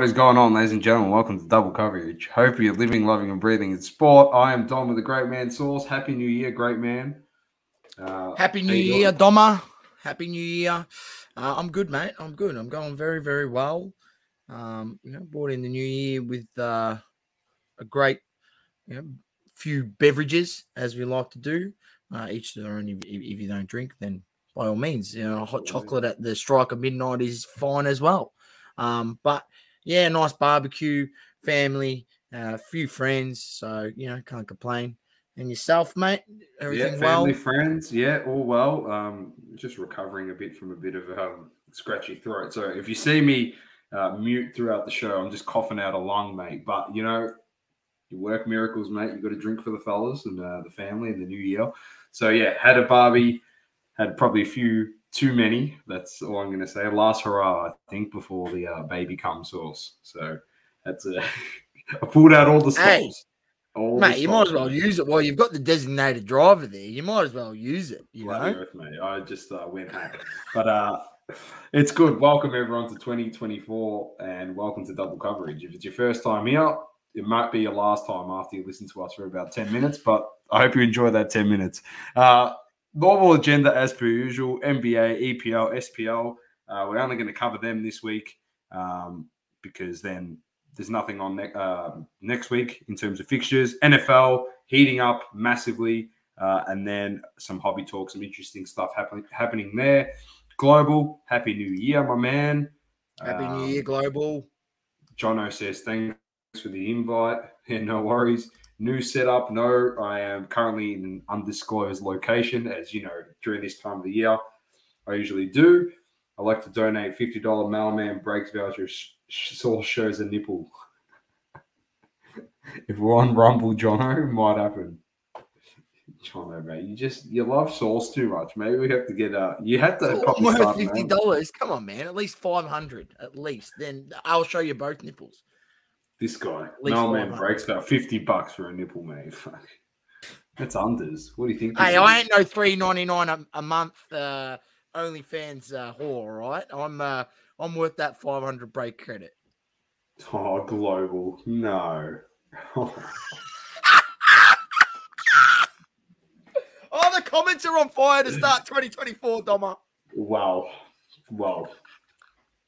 What is going on, ladies and gentlemen? Welcome to Double Coverage. Hope you're living, loving, and breathing in sport. I am Dom with the Great Man Source. Happy New Year, great man. Uh, Happy New Year, doing? Doma. Happy New Year. Uh, I'm good, mate. I'm good. I'm going very, very well. Um, you know, brought in the new year with uh, a great, you know, few beverages as we like to do. Uh, each to their own. If, if if you don't drink, then by all means, you know, a hot chocolate at the strike of midnight is fine as well. Um, but yeah, nice barbecue, family, uh, a few friends. So you know, can't complain. And yourself, mate? Yeah, Everything family, well? friends. Yeah, all well. Um, just recovering a bit from a bit of um, scratchy throat. So if you see me uh, mute throughout the show, I'm just coughing out a lung, mate. But you know, you work miracles, mate. You got to drink for the fellas and uh, the family and the new year. So yeah, had a barbie, had probably a few too many. That's all I'm going to say. Last hurrah, I think, before the uh, baby comes source. So that's a. I pulled out all the Hey, stops. All the Mate, you might as well use it. Well, you've got the designated driver there. You might as well use it. You Bloody know, earth, mate. I just uh, went hack. But uh, it's good. Welcome everyone to 2024 and welcome to Double Coverage. If it's your first time here, it might be your last time after you listen to us for about 10 minutes, but I hope you enjoy that 10 minutes. Uh, normal agenda as per usual NBA, EPL, SPL. Uh, we're only going to cover them this week um, because then there's nothing on ne- um next week in terms of fixtures. NFL heating up massively. Uh, and then some hobby talk, some interesting stuff happening happening there. Global, happy new year, my man. Happy New Um, Year, Global. Jono says thanks for the invite. Yeah, no worries. New setup. No, I am currently in an undisclosed location, as you know, during this time of the year, I usually do. I like to donate fifty dollar mailman breaks voucher. Sh- sh- shows a nipple. if we're on Rumble, Jono, might happen. Jono, mate, you just you love sauce too much. Maybe we have to get uh You have to It's probably fifty dollars. Come on, man. At least five hundred. At least. Then I'll show you both nipples. This guy, no man breaks about fifty bucks for a nipple, mate. Fuck. That's unders. What do you think? Hey, I is? ain't no three ninety nine a, a month. Uh, OnlyFans uh, whore. Right, I'm uh, I'm worth that five hundred break credit. Oh, global. No. Oh, the comments are on fire to start 2024, Doma. wow. Wow.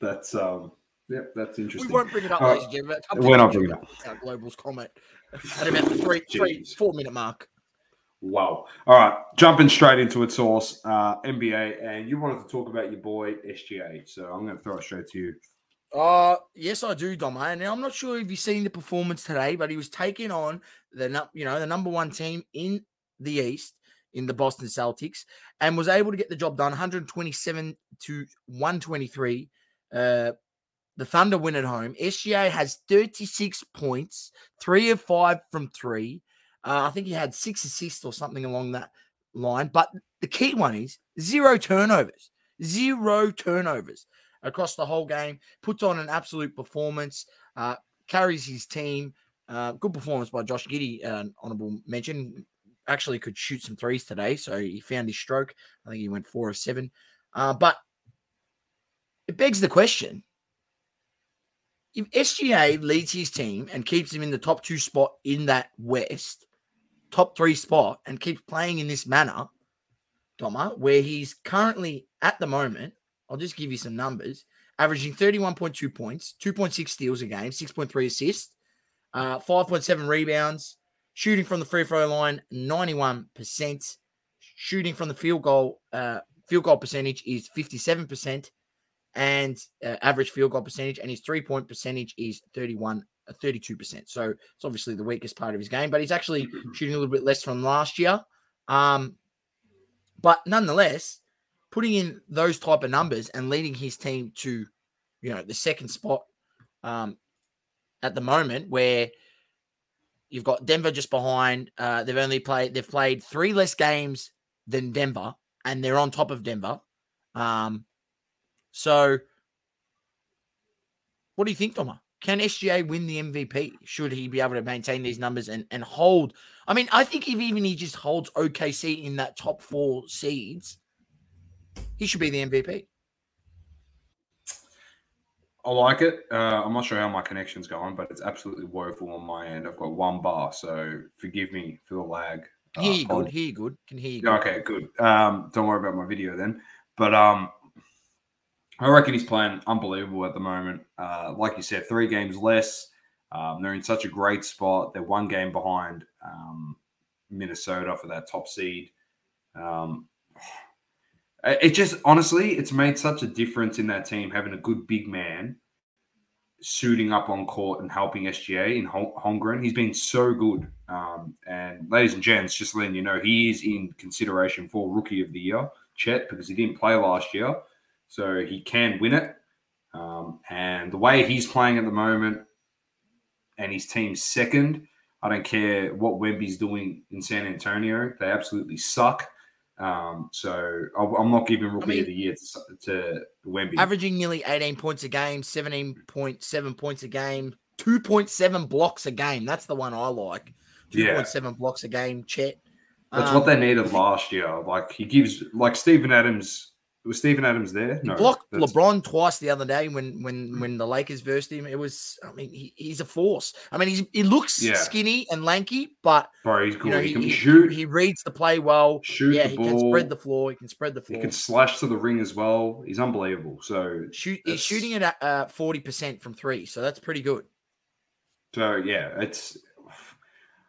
That's um. Yep, that's interesting. We won't bring it up, ladies and gentlemen. We're not bringing it up. Our Global's comment at about the three, three, four minute mark. Wow. All right, jumping straight into it, source uh, NBA, and you wanted to talk about your boy SGA, so I'm going to throw it straight to you. Uh yes, I do, Dom. And I'm not sure if you've seen the performance today, but he was taking on the you know the number one team in the East in the Boston Celtics and was able to get the job done 127 to 123. Uh the Thunder win at home. SGA has 36 points, three of five from three. Uh, I think he had six assists or something along that line. But the key one is zero turnovers. Zero turnovers across the whole game. Puts on an absolute performance. Uh, carries his team. Uh, good performance by Josh Giddey. Honorable mention. Actually, could shoot some threes today, so he found his stroke. I think he went four of seven. Uh, but it begs the question: if SGA leads his team and keeps him in the top two spot in that West, top three spot, and keeps playing in this manner, Doma, where he's currently at the moment, I'll just give you some numbers averaging 31.2 points, 2.6 steals a game, 6.3 assists, uh, 5.7 rebounds, shooting from the free throw line, 91%, shooting from the field goal, uh, field goal percentage is 57%, and uh, average field goal percentage, and his three point percentage is 31, uh, 32%. So it's obviously the weakest part of his game, but he's actually shooting a little bit less from last year. Um, but nonetheless, putting in those type of numbers and leading his team to, you know, the second spot um, at the moment, where you've got Denver just behind. Uh, they've only played they've played three less games than Denver, and they're on top of Denver. Um, so, what do you think, Thomas? Can SGA win the MVP? Should he be able to maintain these numbers and, and hold? I mean, I think if even he just holds OKC in that top four seeds, he should be the MVP. I like it. Uh, I'm not sure how my connection's going, but it's absolutely woeful on my end. I've got one bar, so forgive me for the lag. Can hear you Uh, good. Hear you good. Can hear you. Good. okay, good. Um, don't worry about my video then. But um, I reckon he's playing unbelievable at the moment. Uh, like you said, three games less. Um, they're in such a great spot. They're one game behind um, Minnesota for that top seed. Um, it just honestly, it's made such a difference in that team having a good big man suiting up on court and helping SGA in Hol- Holmgren. He's been so good. Um, and ladies and gents, just letting you know, he is in consideration for Rookie of the Year, Chet, because he didn't play last year. So he can win it. Um, and the way he's playing at the moment and his team's second, I don't care what Wemby's doing in San Antonio. They absolutely suck. Um, so I- I'm not giving Rookie mean- of the Year to, to Wemby. Averaging nearly 18 points a game, 17.7 points a game, 2.7 blocks a game. That's the one I like. Yeah. 2.7 blocks a game, Chet. That's Um, what they needed last year. Like he gives, like Steven Adams. Was Steven Adams there? He No, blocked that's- LeBron twice the other day when when when the Lakers versed him. It was, I mean, he, he's a force. I mean, he's he looks Yeah. skinny and lanky, but Bro, he's good. you know he, he, can he, shoot. he reads the play well. shoot yeah, the he ball. can spread the floor. He can spread the floor. He can slash to the ring as well. He's unbelievable. So, Shoot, he's shooting at uh, forty percent from three, so that's pretty good. so yeah, it's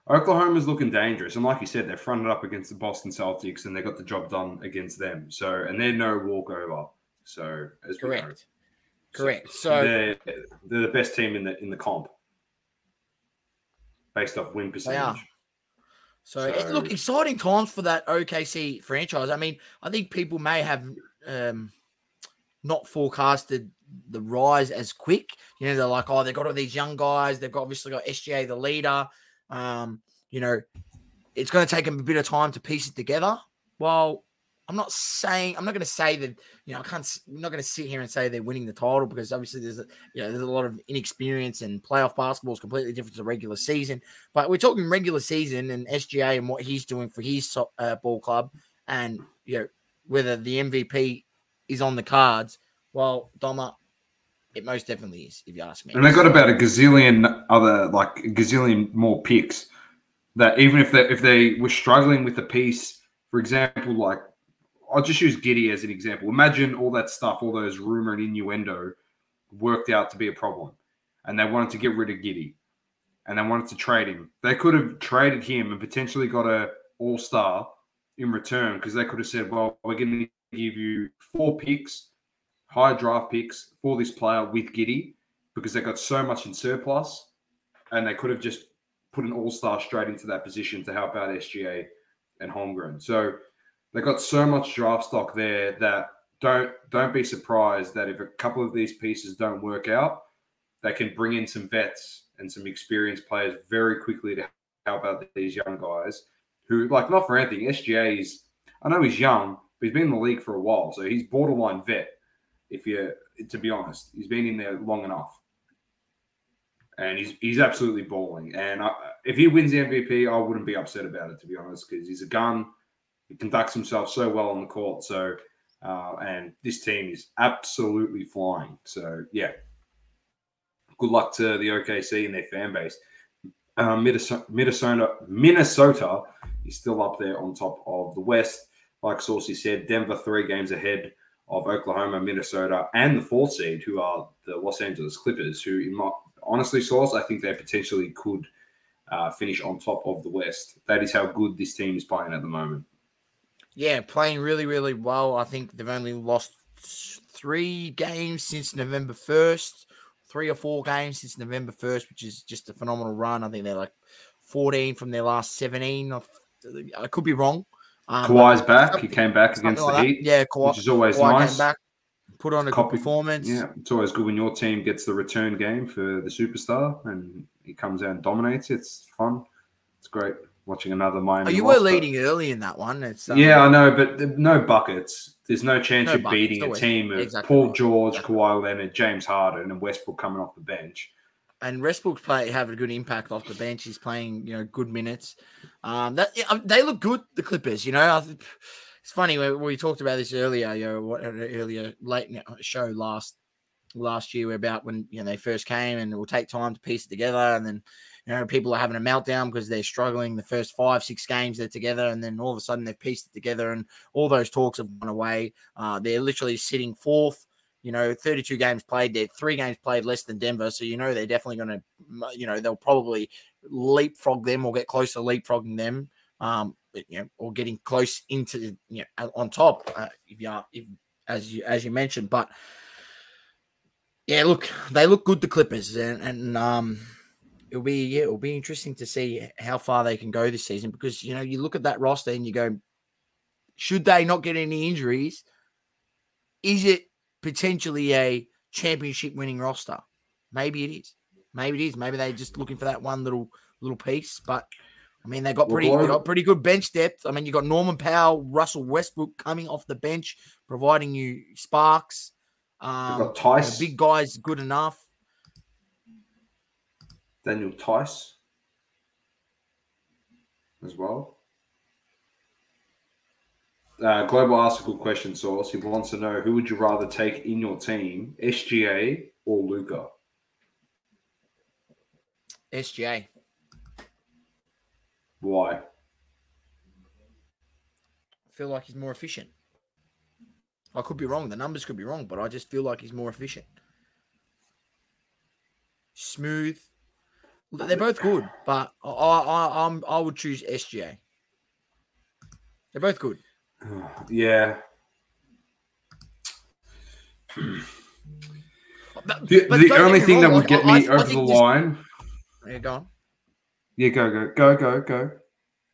Oklahoma's looking dangerous, and like you said, they're fronted up against the Boston Celtics, and they got the job done against them. So, and they're no walkover. So, as know. Correct, correct. So they're, they're the best team in the in the comp, based off win percentage. So, it- look, exciting times for that OKC franchise. I mean, I think people may have um, not forecasted the rise as quick. You know, they're like, oh, they've got all these young guys. They've got obviously got SGA, the leader. Um, you know, it's going to take them a bit of time to piece it together. Well, I'm not saying I'm not going to say that. You know, I can't. I'm not going to sit here and say they're winning the title because obviously there's a, you know there's a lot of inexperience and playoff basketball is completely different to regular season. But we're talking regular season and SGA and what he's doing for his uh, ball club, and you know whether the MVP is on the cards. Well, Doma, it most definitely is, if you ask me. And they got about a gazillion other, like a gazillion more picks. That even if they if they were struggling with the piece, for example, like I'll just use Giddey as an example. Imagine all that stuff, all those rumor and innuendo, worked out to be a problem, and they wanted to get rid of Giddey, and they wanted to trade him. They could have traded him and potentially got a All Star in return because they could have said, "Well, we're going to give you four picks, high draft picks for this player with Giddey." because they got so much in surplus and they could have just put an all-star straight into that position to help out SGA and Holmgren. So they got so much draft stock there that don't don't be surprised that if a couple of these pieces don't work out, they can bring in some vets and some experienced players very quickly to help out these young guys who like not for anything. SGA is I know he's young, but he's been in the league for a while, so he's borderline vet. If you to be honest, he's been in there long enough and he's he's absolutely balling. And I, if he wins the MVP, I wouldn't be upset about it to be honest, because he's a gun. He conducts himself so well on the court. So, uh, and this team is absolutely flying. So, yeah, good luck to the OKC and their fan base. Minnesota, Minnesota, Minnesota is still up there on top of the West. Like Saucey said, Denver three games ahead of Oklahoma, Minnesota, and the fourth seed, who are the Los Angeles Clippers, who, in my honestly, Sauce, I think they potentially could uh, finish on top of the West. That is how good this team is playing at the moment. Yeah, playing really, really well. I think they've only lost three games since November first, three or four games since November first, which is just a phenomenal run. I think they're like fourteen from their last seventeen. I, I could be wrong. Um, Kawhi's back. He came back against like the that. Heat, Yeah, Kawhi, which is always Kawhi nice. came back, put on a Copy- good performance. Yeah, it's always good when your team gets the return game for the superstar and he comes out and dominates. It's fun. It's great watching another Miami. Oh, you loss, were leading early in that one. It's um, yeah, I know, but no buckets. There's no chance No you're buckets, beating a team of exactly Paul George, exactly. Kawhi Leonard, James Harden, and Westbrook coming off the bench. And Westbrook's play have a good impact off the bench. He's playing, you know, good minutes. Um, that yeah, um, they look good. The Clippers, you know, it's funny we, we talked about this earlier. You know, what earlier late show last last year about when you know they first came, and it will take time to piece it together, and then you know people are having a meltdown because they're struggling the first five six games they're together, and then all of a sudden they've pieced it together, and all those talks have gone away. Uh, they're literally sitting fourth you know, 32 games played. They're three games played less than Denver. So, you know, they're definitely going to, you know, they'll probably leapfrog them or get close to leapfrogging them, um, but, you know, or getting close into, you know, on top, uh, if you are, if, as you, as you mentioned. But yeah, look, they look good, the Clippers. And, and, um, it'll be, yeah, it'll be interesting to see how far they can go this season because, you know, you look at that roster and you go, should they not get any injuries? Is it potentially a championship winning roster. Maybe it is. Maybe it is. Maybe they're just looking for that one little little piece. But I mean, they got pretty they got pretty good bench depth. I mean, you got Norman Powell, Russell Westbrook coming off the bench, providing you sparks. Um, got Theis. the big guys good enough. Daniel Theis as well. Uh, Global asked a good question, Source. He wants to know who would you rather take in your team, SGA or Luka? SGA. Why? I feel like he's more efficient. I could be wrong. The numbers could be wrong, but I just feel like he's more efficient. Smooth. They're both good, but I, I, I'm, I would choose SGA. They're both good. yeah. But, The, but the only me thing that would like, get I- me I over the this- line. Yeah, go on. Yeah, go, go, go, go, go.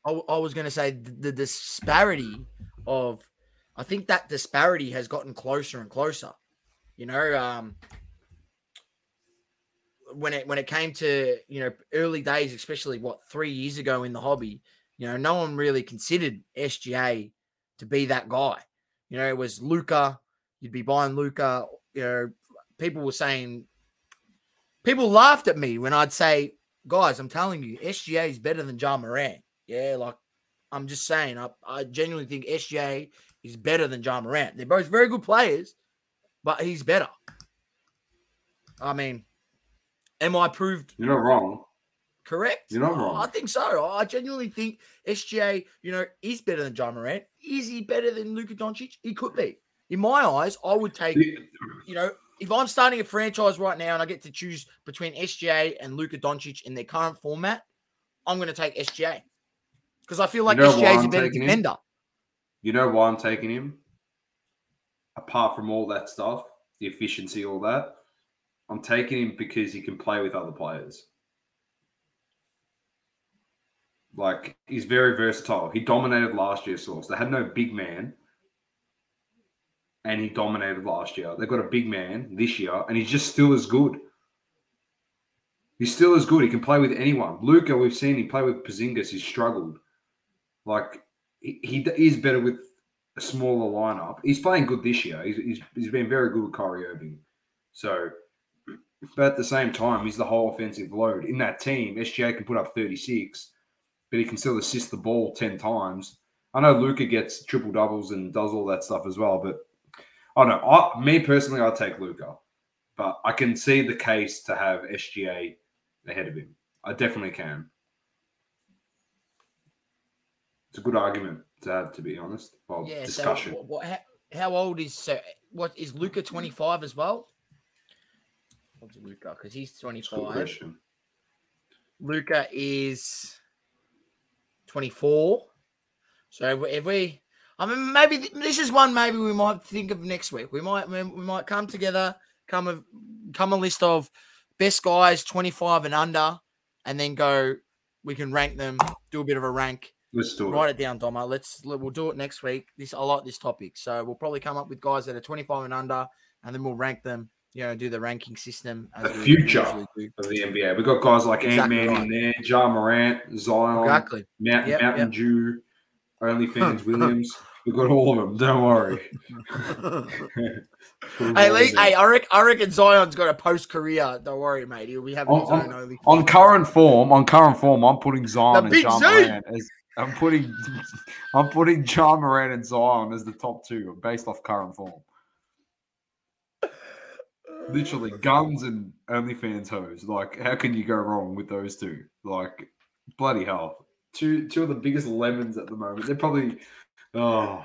I, I was going to say the, the disparity of, I think that disparity has gotten closer and closer. You know, um, when it when it came to you know early days, especially what three years ago in the hobby, you know, no one really considered SGA to be that guy. You know, it was Luka. You'd be buying Luka. You know, people were saying, people laughed at me when I'd say, guys, I'm telling you, SGA is better than John Morant. Yeah, like I'm just saying, I, I genuinely think SGA is better than John Morant. They're both very good players, but he's better. I mean, am I proved You're not wrong. Correct? You're not wrong. I think so. I genuinely think SGA, you know, is better than John Morant. Is he better than Luka Doncic? He could be. In my eyes, I would take, you know, if I'm starting a franchise right now and I get to choose between SGA and Luka Doncic in their current format, I'm going to take SGA because I feel like know SGA is a better taking him? defender. You know why I'm taking him? Apart from all that stuff, the efficiency, all that, I'm taking him because he can play with other players. Like he's very versatile. He dominated last year, Source. They had no big man, and he dominated last year. They've got a big man this year, and he's just still as good. He's still as good. He can play with anyone. Luka, we've seen him play with Porzingis. He's struggled. Like he, he is better with a smaller lineup. He's playing good this year. He's, he's, he's been very good with Kyrie Irving. So, but at the same time, he's the whole offensive load. In that team, SGA can put up 36, but he can still assist the ball 10 times. I know Luka gets triple doubles and does all that stuff as well, but I don't know. I, me personally, I'd take Luka, but I can see the case to have SGA ahead of him. I definitely can. It's a good argument to have, to be honest. Well, Yeah. discussion. So, what, what, how, old is so? What is Luka 25 as well? What's Luka? Because he's good 25. Luka is 24. So if we, I mean, maybe this is one. Maybe we might think of next week. We might we might come together, come a come a list of best guys twenty five and under, and then go. We can rank them. Do a bit of a rank. Let's do it. Write it down, Domo. Let's we'll do it next week. This I like this topic, so we'll probably come up with guys that are twenty five and under, and then we'll rank them. You know, do the ranking system. as The future. Of the NBA, we've got guys like Exactly Ant Man in there, Ja Morant, Zion, Exactly. Mountain, Yep, Mountain yep. Dew, OnlyFans Williams. We've got all of them. Don't worry. Hey, Lee, hey, I reckon, I reckon Zion's got a post career. Don't worry, mate. He'll be having On- his on- own only. on current form, on current form, I'm putting Zion The and big Ja Morant as I'm putting I'm putting Ja Morant and Zion as the top two based off current form. Literally guns and OnlyFans hoes. Like, how can you go wrong with those two? Like, bloody hell. Two two of the biggest lemons at the moment. They're probably oh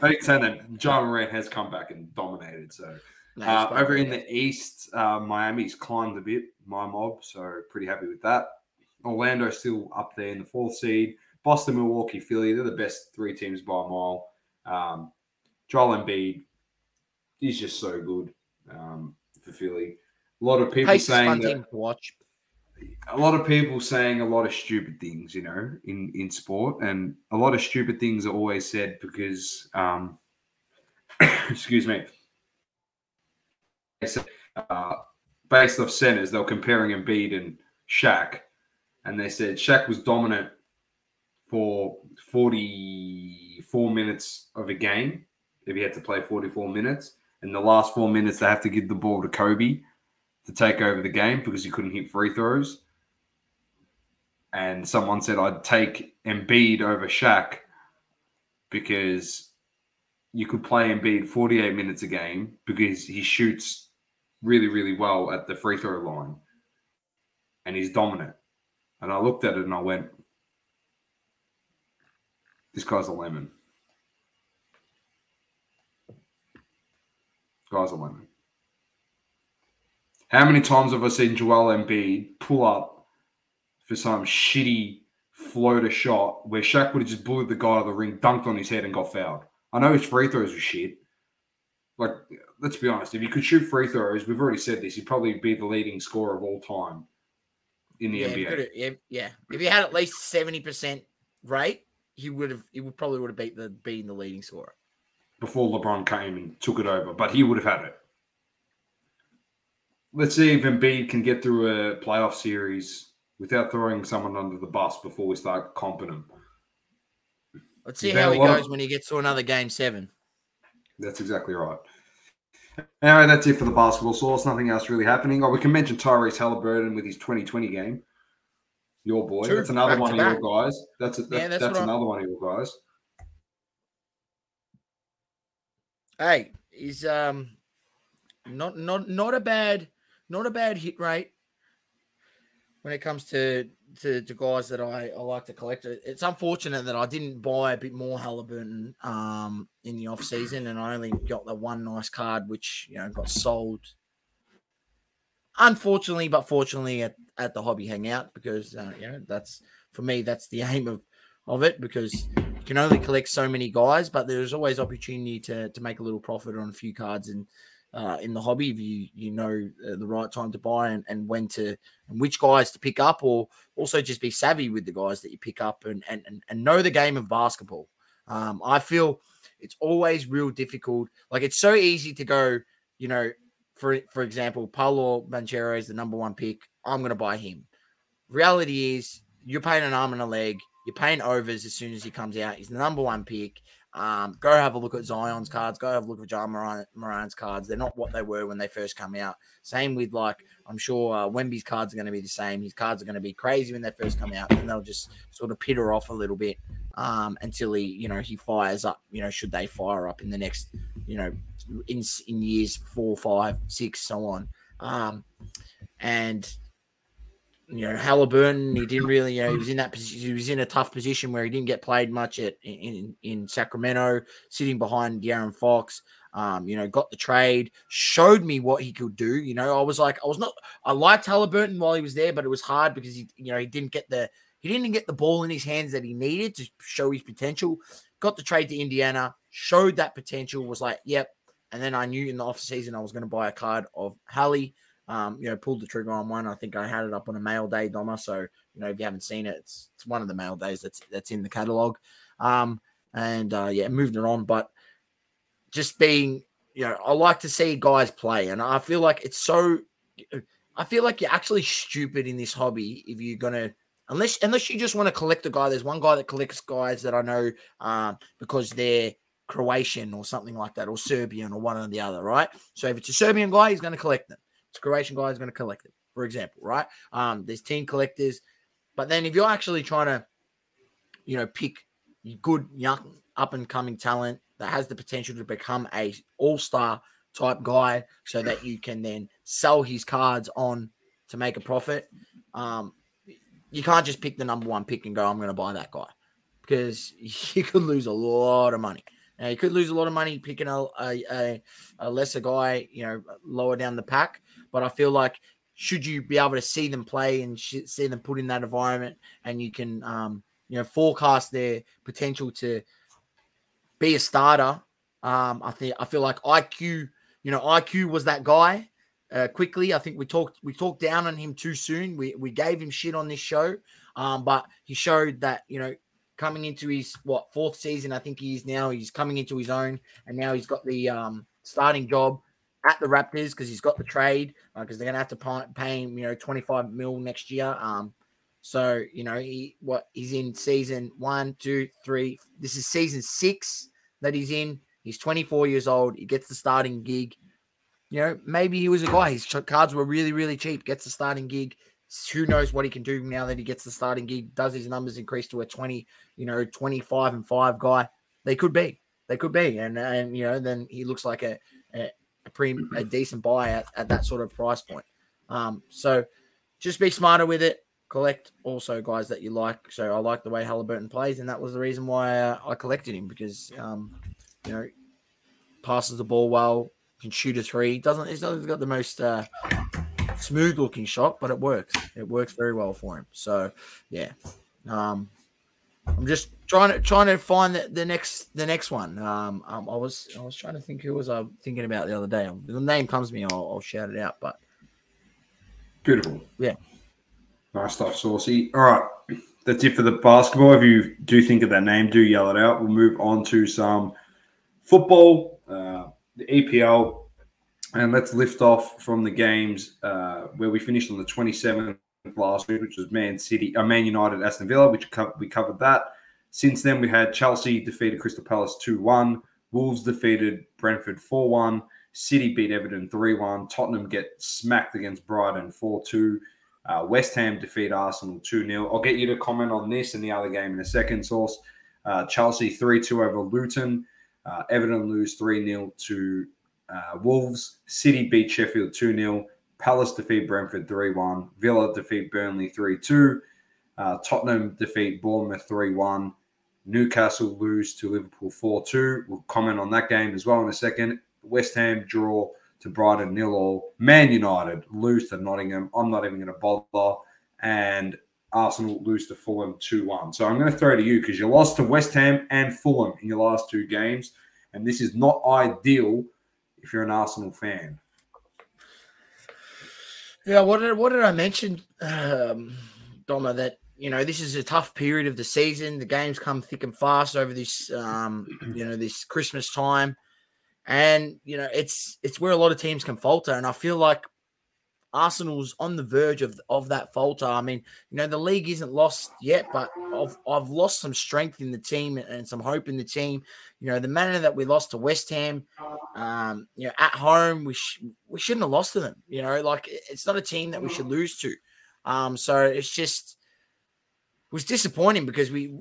I think saying that John Morant has come back and dominated. So No, uh, it's over in the east, uh, Miami's climbed a bit, my mob, so pretty happy with that. Orlando still up there in the fourth seed. Boston, Milwaukee, Philly, they're the best three teams by a mile. Um, Joel Embiid, he's just so good um, for Philly. A lot of people Pace saying that, to watch. a lot of people saying a lot of stupid things, you know, in in sport, and a lot of stupid things are always said because, um, excuse me, uh, based off centers, they were comparing Embiid and Shaq, and they said Shaq was dominant for 44 minutes of a game if he had to play 44 minutes. In the last four minutes, they have to give the ball to Kobe to take over the game because he couldn't hit free throws. And someone said I'd take Embiid over Shaq because you could play Embiid 48 minutes a game because he shoots really, really well at the free throw line and he's dominant. And I looked at it and I went, this guy's a lemon. Guy's a lemon. How many times have I seen Joel Embiid pull up for some shitty floater shot where Shaq would have just blew the guy out of the ring, dunked on his head, and got fouled? I know his free throws were shit. Like, let's be honest, if he could shoot free throws, we've already said this, he'd probably be the leading scorer of all time in the Yeah, NBA. yeah, yeah. If he had at least seventy percent rate, he would have. He would probably would have beat the beaten the leading scorer. Before LeBron came and took it over, but he would have had it. Let's see if Embiid can get through a playoff series without throwing someone under the bus before we start comping him. Let's see how he lot of- goes when he gets to another game seven. That's exactly right. Anyway, that's it for the basketball source. Nothing else really happening. Oh, we can mention Tyrese Halliburton with his 2020 game. Your boy. Two, that's another back one of your guys. That's a, that- Yeah, that's that's, what I'm- another one of your guys. Hey, he's um not not not a bad not a bad hit rate when it comes to to, to guys that I, I like to collect. It- It's unfortunate that I didn't buy a bit more Halliburton um in the off season and I only got the one nice card which you know got sold. Unfortunately, but fortunately at, at the hobby hangout because uh, you know that's for me that's the aim of of it because can only collect so many guys, but there's always opportunity to to make a little profit on a few cards and uh, in the hobby if you you know uh, the right time to buy and, and when to and which guys to pick up, or also just be savvy with the guys that you pick up and and and, know the game of basketball. Um, I feel it's always real difficult. Like it's so easy to go, you know, for for example, Paolo Banchero is the number one pick. I'm going to buy him. Reality is, you're paying an arm and a leg. You're paying overs as soon as he comes out. He's the number one pick. Um, go have a look at Zion's cards. Go have a look at John Morant, Morant's cards. They're not what they were when they first come out. Same with like I'm sure uh, Wemby's cards are going to be the same. His cards are going to be crazy when they first come out, and they'll just sort of pitter off a little bit um, until he, you know, he fires up. You know, should they fire up in the next, you know, in in years four, five, six, so on. Um, and you know, Halliburton, he didn't really, you know, he was in that. He was in a tough position where he didn't get played much at in, in, in Sacramento, sitting behind De'Aaron Fox. Um, you know, got the trade, showed me what he could do. You know, I was like, I was not, I liked Halliburton while he was there, but it was hard because he, you know, he didn't get the, he didn't get the ball in his hands that he needed to show his potential. got the trade to Indiana, showed that potential, was like, yep. And then I knew in the off season I was going to buy a card of Hallie. Um, you know, pulled the trigger on one. I think I had it up on a mail day, Doma. So you know, if you haven't seen it, it's it's one of the mail days that's that's in the catalog. Um, and uh, yeah, moving it on. But just being, you know, I like to see guys play, and I feel like it's so. I feel like you're actually stupid in this hobby if you're gonna unless unless you just want to collect a guy. There's one guy that collects guys that I know um, because they're Croatian or something like that, or Serbian or one or the other, right? So if it's a Serbian guy, he's going to collect them. Croatian guy, is going to collect them, for example, right? Um, there's team collectors, but then if you're actually trying to, you know, pick good young up and coming talent that has the potential to become a all star type guy, so that you can then sell his cards on to make a profit. Um, you can't just pick the number one pick and go, I'm going to buy that guy because you could lose a lot of money. Now, you could lose a lot of money picking a, a, a, lesser guy, you know, lower down the pack. But I feel like should you be able to see them play and see them put in that environment and you can, um, you know, forecast their potential to be a starter, um, I think I feel like IQ, you know, IQ was that guy uh, quickly. I think we talked we talked down on him too soon. We we gave him shit on this show, um, but he showed that you know coming into his what fourth season, I think he is now. He's coming into his own, and now he's got the um, starting job at the Raptors because he's got the trade because uh, they're gonna have to pay, him you know twenty five mil next year. Um, so you know he what he's in season one, two, three. This is season six that he's in. He's 24 years old. He gets the starting gig. You know, maybe he was a guy. His cards were really, really cheap. Gets the starting gig. Who knows what he can do now that he gets the starting gig? Does his numbers increase to a 20, you know, 25 and five guy? They could be. They could be. And, and you know, then he looks like a, a, a pre a decent buy at, at that sort of price point. Um, so just be smarter with it. Collect also guys that you like. So I like the way Halliburton plays, and that was the reason why uh, I collected him because um, you know passes the ball well, can shoot a three. Doesn't he's not got the most uh, smooth looking shot, but it works. It works very well for him. So yeah, um, I'm just trying to trying to find the, the next the next one. Um, um, I was I was trying to think who was I thinking about the other day. The name comes to me, I'll, I'll shout it out. But beautiful, yeah, nice stuff, Saucey. All right. That's it for the basketball. If you do think of that name, do yell it out. We'll move on to some football. Uh, the EPL, and let's lift off from the games uh, where we finished on the 27th last week, which was Man City, uh, Man United, Aston Villa, which co- we covered that. Since then, we had Chelsea defeated Crystal Palace 2 1, Wolves defeated Brentford 4 1, City beat Everton 3 1, Tottenham get smacked against Brighton 4 2. Uh, West Ham defeat Arsenal 2 0. I'll get you to comment on this and the other game in a second, Source. Uh, Chelsea 3 2 over Luton. Uh, Everton lose 3 0 to uh, Wolves. City beat Sheffield 2 0. Palace defeat Brentford 3 1. Villa defeat Burnley 3 2. Uh, Tottenham defeat Bournemouth 3 1. Newcastle lose to Liverpool 4 2. We'll comment on that game as well in a second. West Ham draw to Brighton nil all. Man United lose to Nottingham. I'm not even going to bother. And Arsenal lose to Fulham 2 1. So I'm going to throw to you because you lost to West Ham and Fulham in your last two games. And this is not ideal if you're an Arsenal fan. Yeah, what did what did I mention, um, Doma? That you know this is a tough period of the season. The games come thick and fast over this, um, you know, this Christmas time, and you know it's it's where a lot of teams can falter. And I feel like Arsenal's on the verge of, of that falter. I mean, you know, the league isn't lost yet, but I've, I've lost some strength in the team and some hope in the team. You know, the manner that we lost to West Ham, um, you know, at home, we, sh- we shouldn't have lost to them. You know, like it's not a team that we should lose to. Um, so it's just, it was disappointing because we,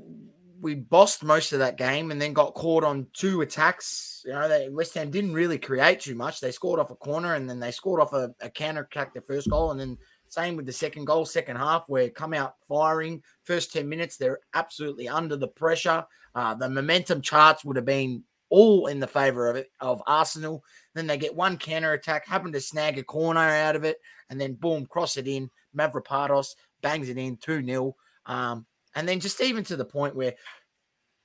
we bossed most of that game and then got caught on two attacks. You know, they, West Ham didn't really create too much. They scored off a corner and then they scored off a, a counter attack, the first goal. And then same with the second goal, second half, where come out firing. First 10 minutes, they're absolutely under the pressure. Uh, the momentum charts would have been all in the favor of it of Arsenal. Then they get one counter attack, happen to snag a corner out of it, and then boom, cross it in. Mavropanos bangs it in 2 0. Um, and then just even to the point where,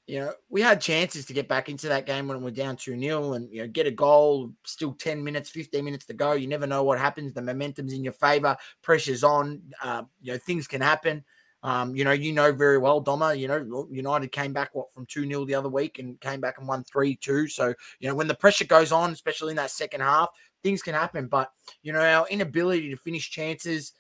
you know, we had chances to get back into that game when we're down 2 0 and, you know, get a goal, still 10 minutes, 15 minutes to go. You never know what happens. The momentum's in your favor, pressure's on, uh, you know, things can happen. Um, you know, you know very well, Doma. You know, United came back what from 2 0 the other week and came back and won 3 2. So, you know, when the pressure goes on, especially in that second half, things can happen. But, you know, our inability to finish chances,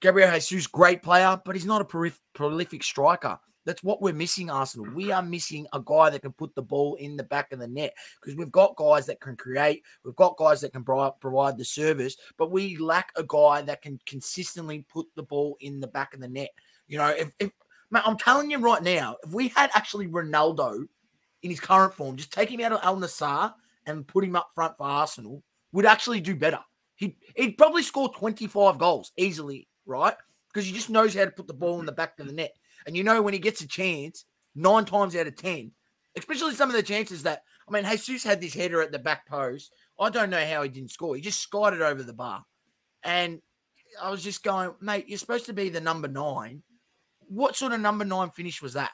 Gabriel Jesus, great player, but he's not a prolific striker. That's what we're missing, Arsenal. We are missing a guy that can put the ball in the back of the net because we've got guys that can create, we've got guys that can provide the service, but we lack a guy that can consistently put the ball in the back of the net. You know, if, if man, I'm telling you right now, if we had actually Ronaldo in his current form, just take him out of Al Nassr and put him up front for Arsenal, would actually do better. He'd, he'd probably score 25 goals easily, right? Because he just knows how to put the ball in the back of the net. And you know, when he gets a chance, nine times out of 10, especially some of the chances that, I mean, Jesus had this header at the back post. I don't know how he didn't score. He just skied it over the bar. And I was just going, mate, you're supposed to be the number nine. What sort of number nine finish was that?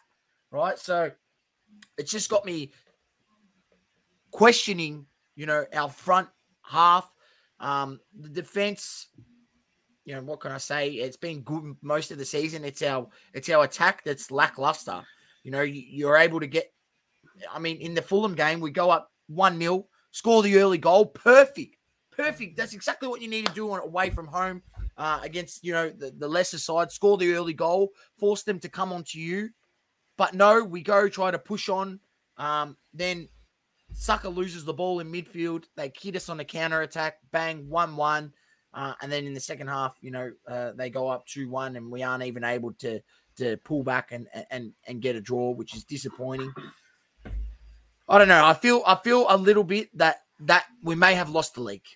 Right. So it's just got me questioning, you know, our front half. Um, the defense, you know, what can I say? It's been good most of the season. It's our it's our attack that's lackluster. You know, you, are able to get. I mean, in the Fulham game, we go up one 0 score the early goal, perfect, perfect. That's exactly what you need to do on away from home uh, against you know the, the lesser side. Score the early goal, force them to come onto you. But no, we go try to push on. Um, then Saka loses the ball in midfield. They hit us on the counter attack. Bang, one one. Uh, and then in the second half, you know, uh, they go up two one, and we aren't even able to to pull back and and and get a draw, which is disappointing. I don't know. I feel I feel a little bit that that we may have lost the league,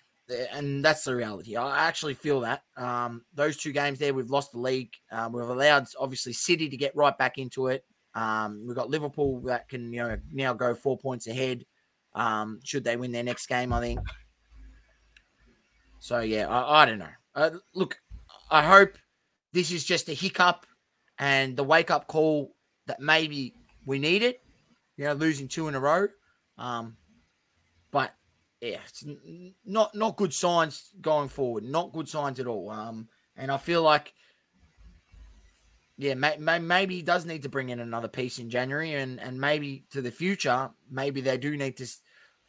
and that's the reality. I actually feel that um, those two games there, we've lost the league. Um, we've allowed obviously City to get right back into it. Um, we've got Liverpool that can you know now go four points ahead. Um, should they win their next game, I think. So yeah, I, I don't know. Uh, look, I hope this is just a hiccup and the wake up call that maybe we need it. You know, losing two in a row. Um, but yeah, it's not not good signs going forward. Not good signs at all. Um, and I feel like yeah, may, may, maybe he does need to bring in another piece in January, and and maybe to the future, maybe they do need to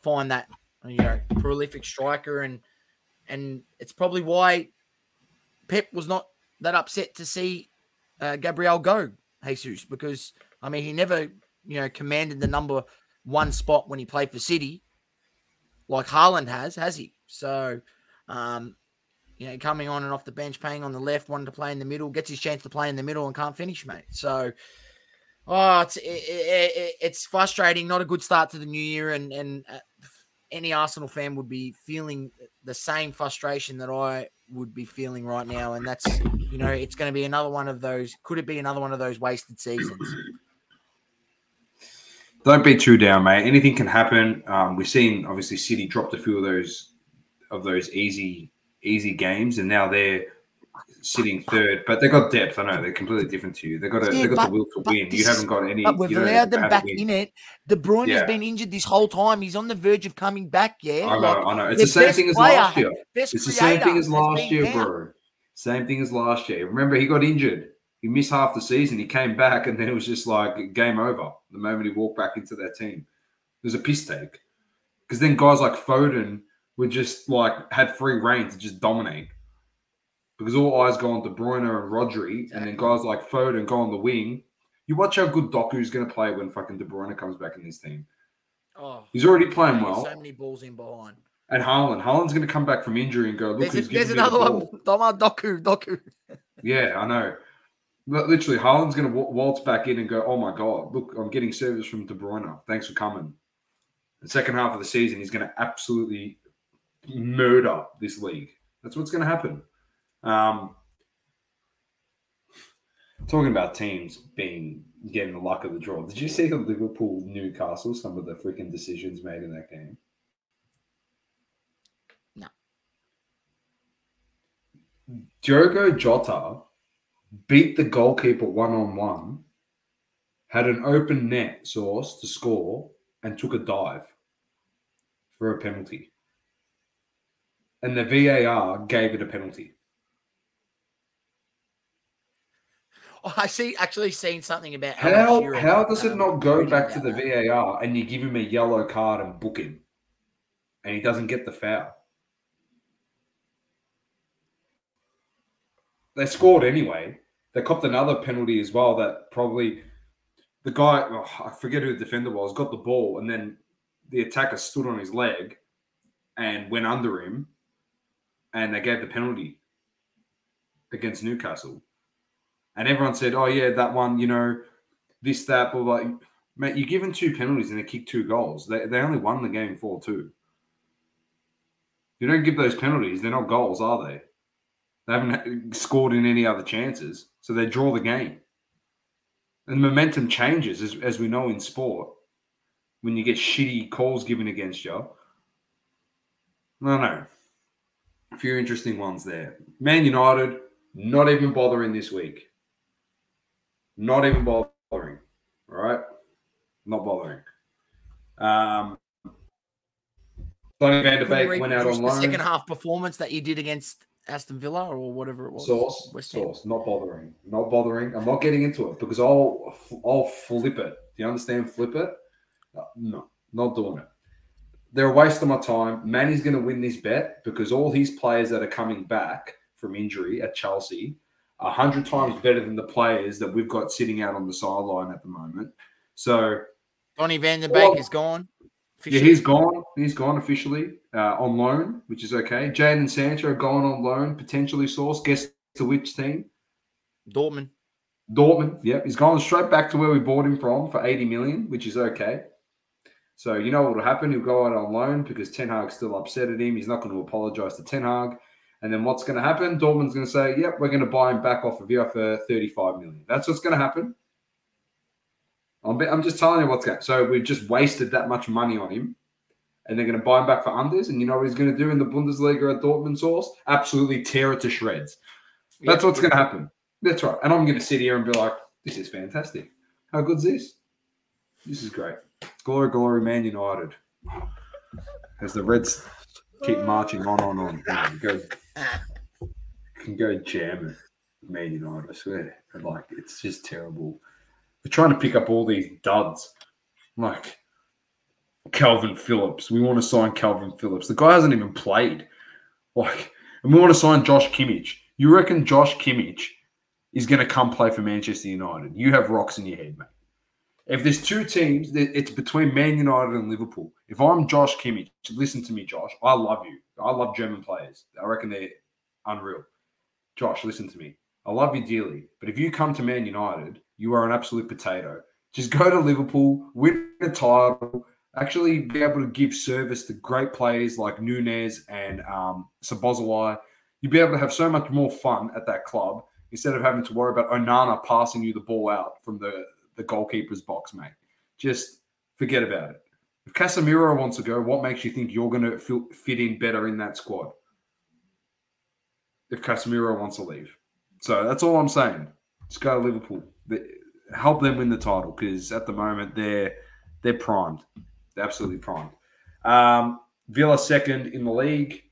find that you know prolific striker and and it's probably why Pep was not that upset to see uh, Gabriel go, Jesus, because I mean he never, you know, commanded the number one spot when he played for City, like Haaland has, has he? So, um, you know, coming on and off the bench, playing on the left, wanting to play in the middle, gets his chance to play in the middle and can't finish, mate. So, oh, it's it, it, it's frustrating. Not a good start to the new year, and and uh, any Arsenal fan would be feeling the same frustration that I would be feeling right now. And that's, you know, it's going to be another one of those. Could it be another one of those wasted seasons? Don't be too down, mate. Anything can happen. Um, we've seen obviously City dropped a few of those of those easy easy games, and now they're sitting third, but they got depth. I know they're completely different to you. They got a, yeah, they got but, the will to win. You haven't got any. But we've allowed them back in it. De Bruyne yeah. has been injured this whole time. He's on the verge of coming back. Yeah, I know. Like, I know. It's the same thing as last year. It's the same thing as last year, down. bro. Same thing as last year. Remember, he got injured. He missed half the season. He came back, and then it was just like game over the moment he walked back into that team. It was a piss take because then guys like Foden were just like had free reign to just dominate because all eyes go on De Bruyne and Rodri, and then guys like Foden go on the wing. You watch how good Doku's going to play when fucking De Bruyne comes back in this team. Oh, he's already playing well. So many balls in behind. And Haaland, Haaland's going to come back from injury and go. Look, there's, a, there's another the one. Doma Doku, Doku. yeah, I know. But literally, Haaland's going to waltz back in and go, "Oh my god, look, I'm getting service from De Bruyne. Thanks for coming." The second half of the season, he's going to absolutely murder this league. That's what's going to happen. Um, talking about teams being getting the luck of the draw. Did you see the Liverpool Newcastle? Some of the freaking decisions made in that game. No. Diogo Jota beat the goalkeeper one on one had an open net source to score and took a dive for a penalty. And the VAR gave it a penalty. Oh, I see. Actually, seen something about How Shearer, how does it um, not go back to the that. VAR and you give him a yellow card and book him, and he doesn't get the foul? They scored anyway. They copped another penalty as well. That probably the guy oh, I forget who the defender was got the ball and then the attacker stood on his leg and went under him, and they gave the penalty against Newcastle. And everyone said, "Oh yeah, that one, you know, this that." But like, mate, you're given two penalties and they kick two goals. They they only won the game four two. You don't give those penalties; they're not goals, are they? They haven't scored in any other chances, so they draw the game. And momentum changes, as, as we know in sport, when you get shitty calls given against you. No, no. A few interesting ones there. Man United, not even bothering this week. Not even bothering. All right? Not bothering. Um, Donny van de Couldn't Beek went out on the loan. second half performance that you did against Aston Villa or whatever it was. Source, West Ham. source, not bothering, not bothering. I'm not getting into it because I'll, I'll flip it. Do you understand? Flip it. Uh, No, not doing it. They're a waste of my time. Manny's going to win this bet because all his players that are coming back from injury at Chelsea are hundred times better than the players that we've got sitting out on the sideline at the moment. So Donny Van Der Well, Beek is gone. yeah, he's gone. He's gone officially uh, on loan, which is okay. Jadon and Sancho are going on loan, potentially source. Guess to which team? Dortmund. Dortmund, yep, he's gone straight back to where we bought him from for 80 million, which is okay. So you know what will happen? He'll go out on loan because Ten Hag's still upset at him. He's not going to apologise to Ten Hag. And then what's going to happen? Dortmund's going to say, "Yep, we're going to buy him back off of you for 35 million." That's what's going to happen. I'm, I'm just telling you what's going. To happen So we've just wasted that much money on him, and they're going to buy him back for unders. And you know what he's going to do in the Bundesliga at Dortmund source? Absolutely tear it to shreds. That's what's going to happen. That's right. And I'm going to sit here and be like, this is fantastic. How good's this? This is great. Glory, glory, Man United. As the Reds keep marching on, on, on. Go, can go jam it. Man United, I swear. Like, it's just terrible. We're trying to pick up all these duds. Like, Kalvin Phillips. We want to sign Kalvin Phillips. The guy hasn't even played. Like, and we want to sign Josh Kimmich. You reckon Josh Kimmich is going to come play for Manchester United? You have rocks in your head, mate. If there's two teams, it's between Man United and Liverpool. If I'm Josh Kimmich, listen to me, Josh. I love you. I love German players. I reckon they're unreal. Josh, listen to me. I love you dearly, but if you come to Man United, you are an absolute potato. Just go to Liverpool, win a title, actually be able to give service to great players like Nunez and um, Szoboszlai. You'd be able to have so much more fun at that club instead of having to worry about Onana passing you the ball out from the, the goalkeeper's box, mate. Just forget about it. If Casemiro wants to go, what makes you think you're going to fit in better in that squad? If Casemiro wants to leave. So that's all I'm saying. Just go to Liverpool. Help them win the title because at the moment they're they're primed. They're absolutely primed. Um, Villa second in the league.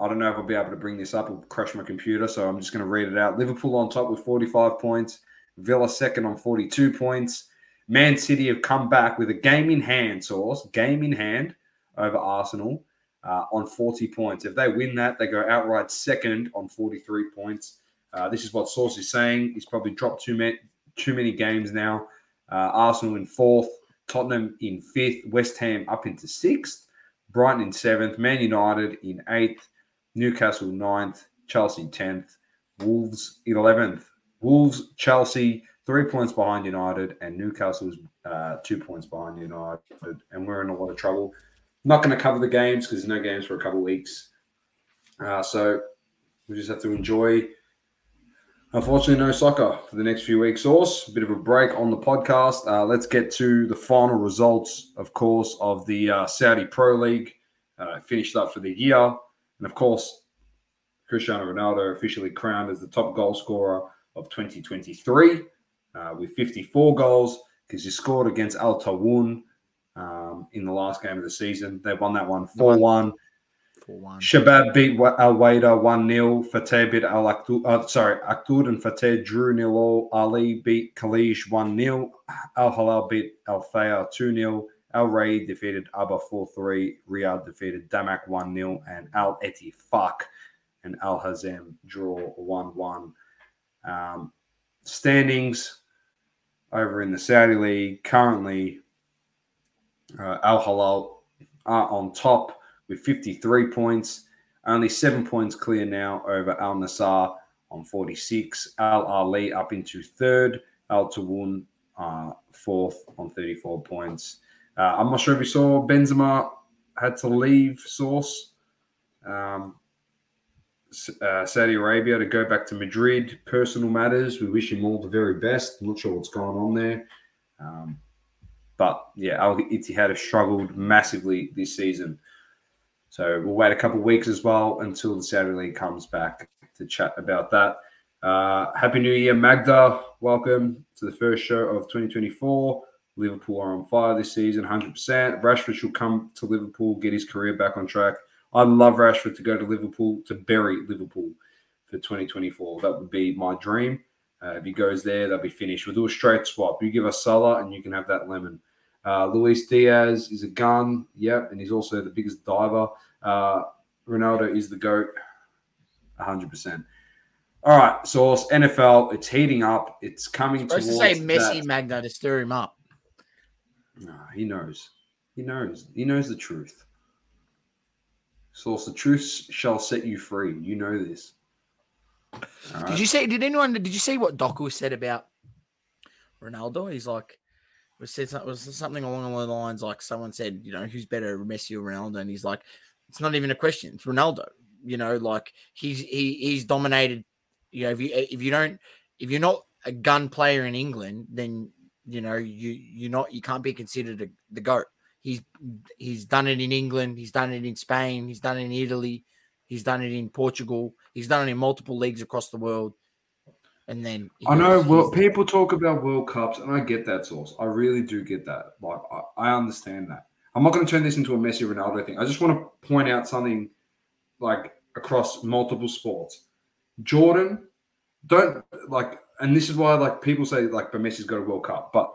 I don't know if I'll be able to bring this up. It'll crash my computer, so I'm just going to read it out. Liverpool on top with 45 points. Villa second on 42 points. Man City have come back with a game in hand, source, game in hand over Arsenal uh, on 40 points. If they win that, they go outright second on 43 points. Uh, this is what Source is saying. He's probably dropped too many, too many games now. Uh, Arsenal in fourth, Tottenham in fifth, West Ham up into sixth, Brighton in seventh, Man United in eighth, Newcastle ninth, Chelsea tenth, Wolves eleventh. Wolves, Chelsea three points behind United, and Newcastle's uh, two points behind United, and we're in a lot of trouble. Not going to cover the games because there's no games for a couple of weeks, uh, so we just have to enjoy. Unfortunately, no soccer for the next few weeks. Source, a bit of a break on the podcast. Uh, let's get to the final results, of course, of the uh, Saudi Pro League. Uh, finished up for the year, and of course, Cristiano Ronaldo officially crowned as the top goal scorer of 2023 uh, with 54 goals. because he scored against Al Taawoun um, in the last game of the season. They won that one 4 1. For one. Shabab beat Al Wehda 1 0. Fateh beat Al Aktur. Uh, sorry, Aktur and Fateh drew nil all. Ali beat Khaleej 1 0. Al Hilal beat Al Fayha 2 0. Al Raed defeated Abha 4 3. Riyadh defeated Damac 1 0. And Al Ettifaq and Al Hazem draw 1 1. Um, standings over in the Saudi League currently uh, Al Hilal are on top with 53 points, only seven points clear now over Al Nassr on 46. Al Ahli up into third, Al Taawoun uh, fourth on 34 points. Uh, I'm not sure if you saw Benzema had to leave Source. Um, uh, Saudi Arabia to go back to Madrid. Personal matters. We wish him all the very best. I'm not sure what's going on there. Um, but yeah, Al Ittihad have struggled massively this season. So we'll wait a couple of weeks as well until the Saudi League comes back to chat about that. Uh, Happy New Year, Magda. Welcome to the first show of 2024. Liverpool are on fire this season, 100%. Rashford should come to Liverpool, get his career back on track. I'd love Rashford to go to Liverpool, to bury Liverpool for 2024. That would be my dream. Uh, if he goes there, they'll be finished. We'll do a straight swap. You give us Salah, and you can have that lemon. Uh, Luis Diaz is a gun, yep, and he's also the biggest diver. Uh, Ronaldo is the goat, 100%. All right, source NFL. It's heating up. It's coming Supposed to say Messi that- Magna to stir him up. No, he knows. He knows. He knows the truth. Source, the truth shall set you free. You know this. Right. Did you see? Did anyone? Did you see what Doku said about Ronaldo? He's like, was said was something along the lines like someone said, you know, who's better, Messi or Ronaldo? And he's like, it's not even a question. It's Ronaldo. You know, like he's he he's dominated. You know, if you if you don't if you're not a gun player in England, then you know you you're not you can't be considered a, the goat. He's he's done it in England. He's done it in Spain. He's done it in Italy. He's done it in Portugal. He's done it in multiple leagues across the world. And then he I know. Well, people talk about World Cups, and I get that source. I really do get that. Like, I, I understand that. I'm not going to turn this into a Messi Ronaldo thing. I just want to point out something, like across multiple sports. Jordan, don't like, and this is why like people say like, but Messi's got a World Cup, but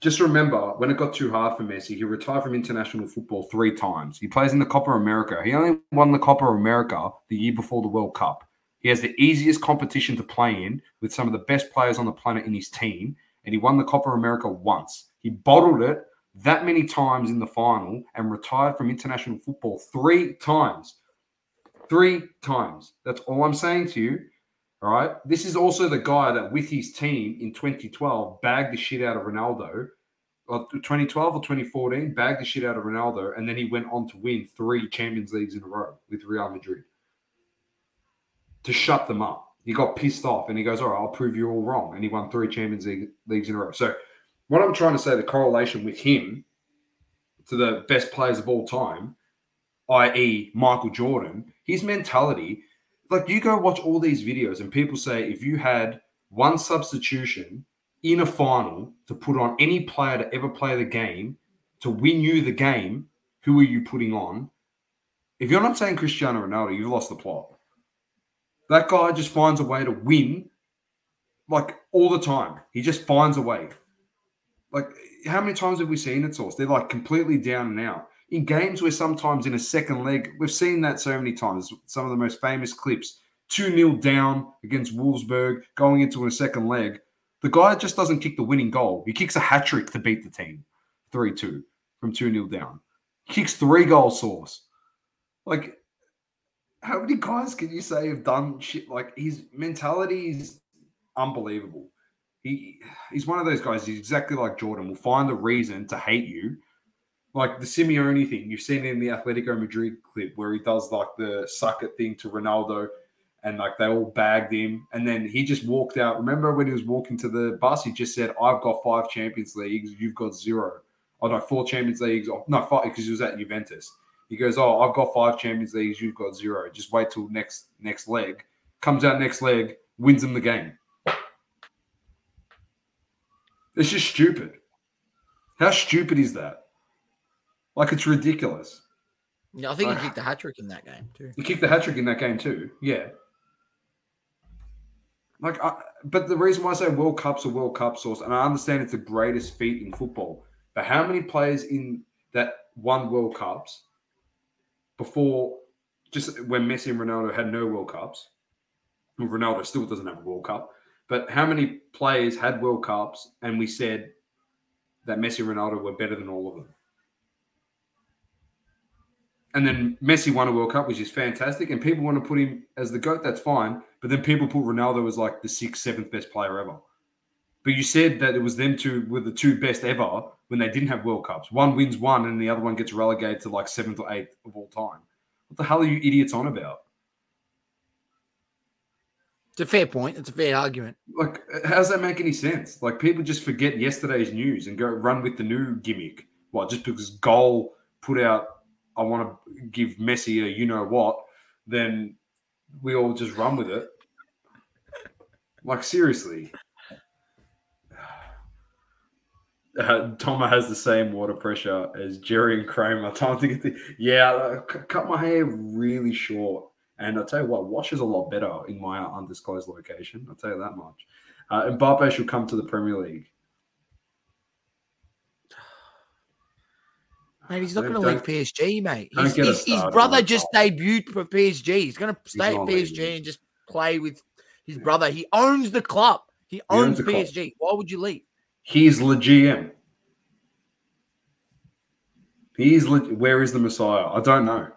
just remember when it got too hard for Messi, he retired from international football three times. He plays in the Copa America. He only won the Copa America the year before the World Cup. He has the easiest competition to play in with some of the best players on the planet in his team, and he won the Copa America once. He bottled it that many times in the final and retired from international football three times. Three times. That's all I'm saying to you. All right. This is also the guy that, with his team in 2012, bagged the shit out of Ronaldo. Or 2012 or 2014, bagged the shit out of Ronaldo, and then he went on to win three Champions Leagues in a row with Real Madrid to shut them up. He got pissed off and he goes, All right, I'll prove you all wrong. And he won three Champions League, Leagues in a row. So, what I'm trying to say, the correlation with him to the best players of all time, i.e., Michael Jordan, his mentality, like you go watch all these videos and people say if you had one substitution in a final to put on any player to ever play the game to win you the game, who are you putting on? If you're not saying Cristiano Ronaldo, you've lost the plot. That guy just finds a way to win like all the time. He just finds a way. Like, how many times have we seen it, Source? They're like completely down and out. In games where sometimes in a second leg, we've seen that so many times. Some of the most famous clips 2 0 down against Wolfsburg, going into a second leg. The guy just doesn't kick the winning goal. He kicks a hat trick to beat the team 3 2 from 2 0 down. Kicks three goal Source. Like, how many guys can you say have done shit like his mentality is unbelievable. He he's one of those guys. He's exactly like Jordan. Will find a reason to hate you, like the Simeone thing. You've seen in the Atletico Madrid clip where he does like the suck it thing to Ronaldo, and like they all bagged him, and then he just walked out. Remember when he was walking to the bus? He just said, "I've got five Champions Leagues. You've got zero. Oh no, four Champions Leagues. Oh, no, five because he was at Juventus." He goes, "Oh, I've got five Champions Leagues. You've got zero. Just wait till next next leg. Comes out next leg, wins him the game. It's just stupid. How stupid is that? Like it's ridiculous. Yeah, I think he Uh, kicked the hat trick in that game too. He kicked the hat trick in that game too. Yeah. Like, I, but the reason why I say World Cups are World Cup source, and I understand it's the greatest feat in football, but how many players in that won World Cups before, just when Messi and Ronaldo had no World Cups? Well, Ronaldo still doesn't have a World Cup, but how many players had World Cups and we said that Messi and Ronaldo were better than all of them? And then Messi won a World Cup, which is fantastic. And people want to put him as the GOAT, that's fine. But then people put Ronaldo as like the sixth, seventh best player ever. But you said that it was them two were the two best ever when they didn't have World Cups. One wins one and the other one gets relegated to like seventh or eighth of all time. What the hell are you idiots on about? It's a fair point. It's a fair argument. Like, how does that make any sense? Like, people just forget yesterday's news and go run with the new gimmick. What, just because Goal put out, I want to give Messi a you know what, then we all just run with it. Like, seriously. Uh, has the same water pressure as Jerry and Kramer. Time to get the yeah. cut my hair really short, and I'll tell you what, wash is a lot better in my undisclosed location. I'll tell you that much. Uh, Mbappe should come to the Premier League. Mate, he's not going to leave PSG, mate. His, his, his brother just debuted for PSG. He's going to stay at PSG leaving. and just play with his brother. He owns the club. He owns owns the club. PSG. Why would you leave? He's the GM. He's le- where is the Messiah? I don't know.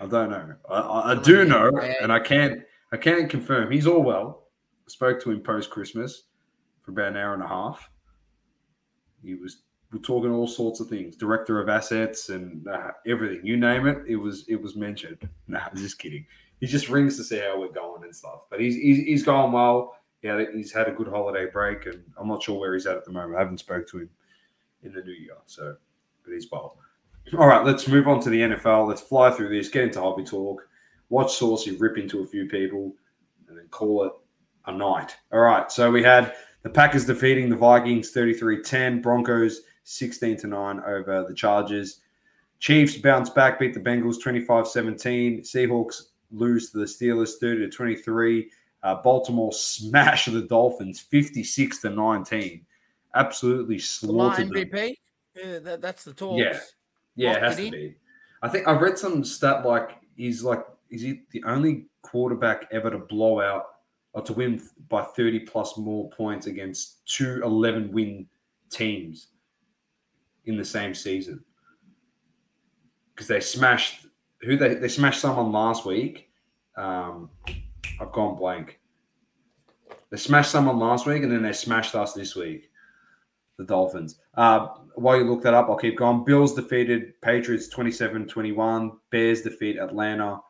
I don't know. I, I, I do know, and I can't. I can't confirm. He's all well. I spoke to him post Christmas for about an hour and a half. He was we're talking all sorts of things, director of assets and uh, everything. You name it, it was it was mentioned. Nah, I'm just kidding. He just rings to see how we're going and stuff. But he's he's, he's going well. Yeah, he's had a good holiday break, and I'm not sure where he's at at the moment. I haven't spoke to him in the new year, so but he's well. All right, let's move on to the NFL. Let's fly through this, get into hobby talk, watch Saucy rip into a few people, and then call it a night. All right, so we had the Packers defeating the Vikings 33 10, Broncos 16 to 9 over the Chargers. Chiefs bounce back, beat the Bengals 25 17. Seahawks lose to the Steelers 30 to 23. Uh, Baltimore smash the Dolphins 56 to 19. Absolutely slaughtered them. MVP? Yeah, that, that's the talk. Yeah. Yeah, it has it to in? be. I think I read some stat like he's like is he the only quarterback ever to blow out or to win by 30 plus more points against two 11 win teams in the same season. Because they smashed who they they smashed someone last week. Um, I've gone blank. They smashed someone last week and then they smashed us this week the Dolphins. Uh, while you look that up, I'll keep going. Bills defeated Patriots 27 21. Bears defeat Atlanta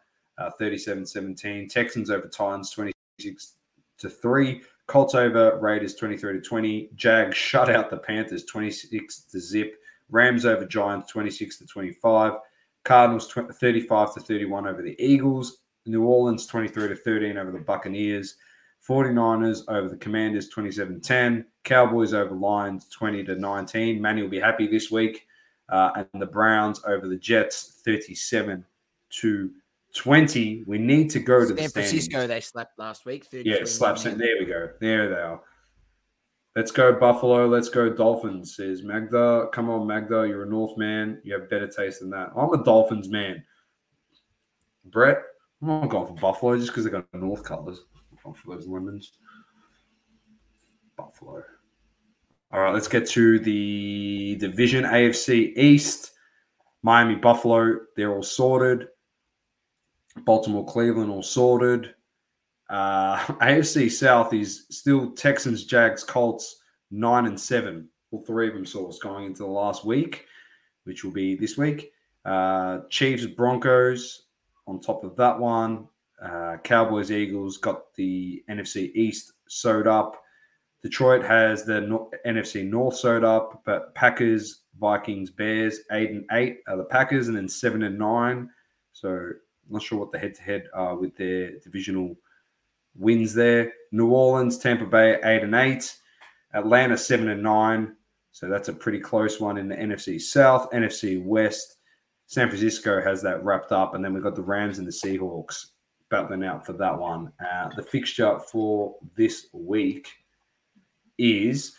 37 17. Texans over Titans 26 to 3. Colts over Raiders 23 to 20. Jags shut out the Panthers 26 to zip. Rams over Giants 26 to 25. Cardinals 35 to 31 over the Eagles. New Orleans 23 to 13 over the Buccaneers. 49ers over the Commanders 27 10. Cowboys over Lions 20 to 19. Manny will be happy this week. Uh, and the Browns over the Jets 37 to 20. We need to go to the San Francisco, standings. they slapped last week. Yeah, 33 slap. nothing. There we go. There they are. Let's go Buffalo. Let's go Dolphins. Says Magda. Come on, Magda. You're a North man. You have better taste than that. I'm a Dolphins man. Brett. I'm not going for Buffalo just because they got North colors. I'm going for those lemons. Buffalo. All right, let's get to the division AFC East. Miami, Buffalo, they're all sorted. Baltimore, Cleveland, all sorted. Uh, AFC South is still Texans, Jags, Colts, nine and seven. All three of them source going into the last week, which will be this week. Uh, Chiefs, Broncos on top of that one. Uh, Cowboys, Eagles got the NFC East sewed up. Detroit has the no- NFC North sewed up, but Packers, Vikings, Bears, eight and eight are the Packers, and then seven and nine. So not sure what the head-to-head are with their divisional wins there. New Orleans, Tampa Bay, eight and eight. Atlanta, seven and nine. So that's a pretty close one in the NFC South, NFC West. San Francisco has that wrapped up, and then we've got the Rams and the Seahawks battling out for that one. Uh, the fixture for this week is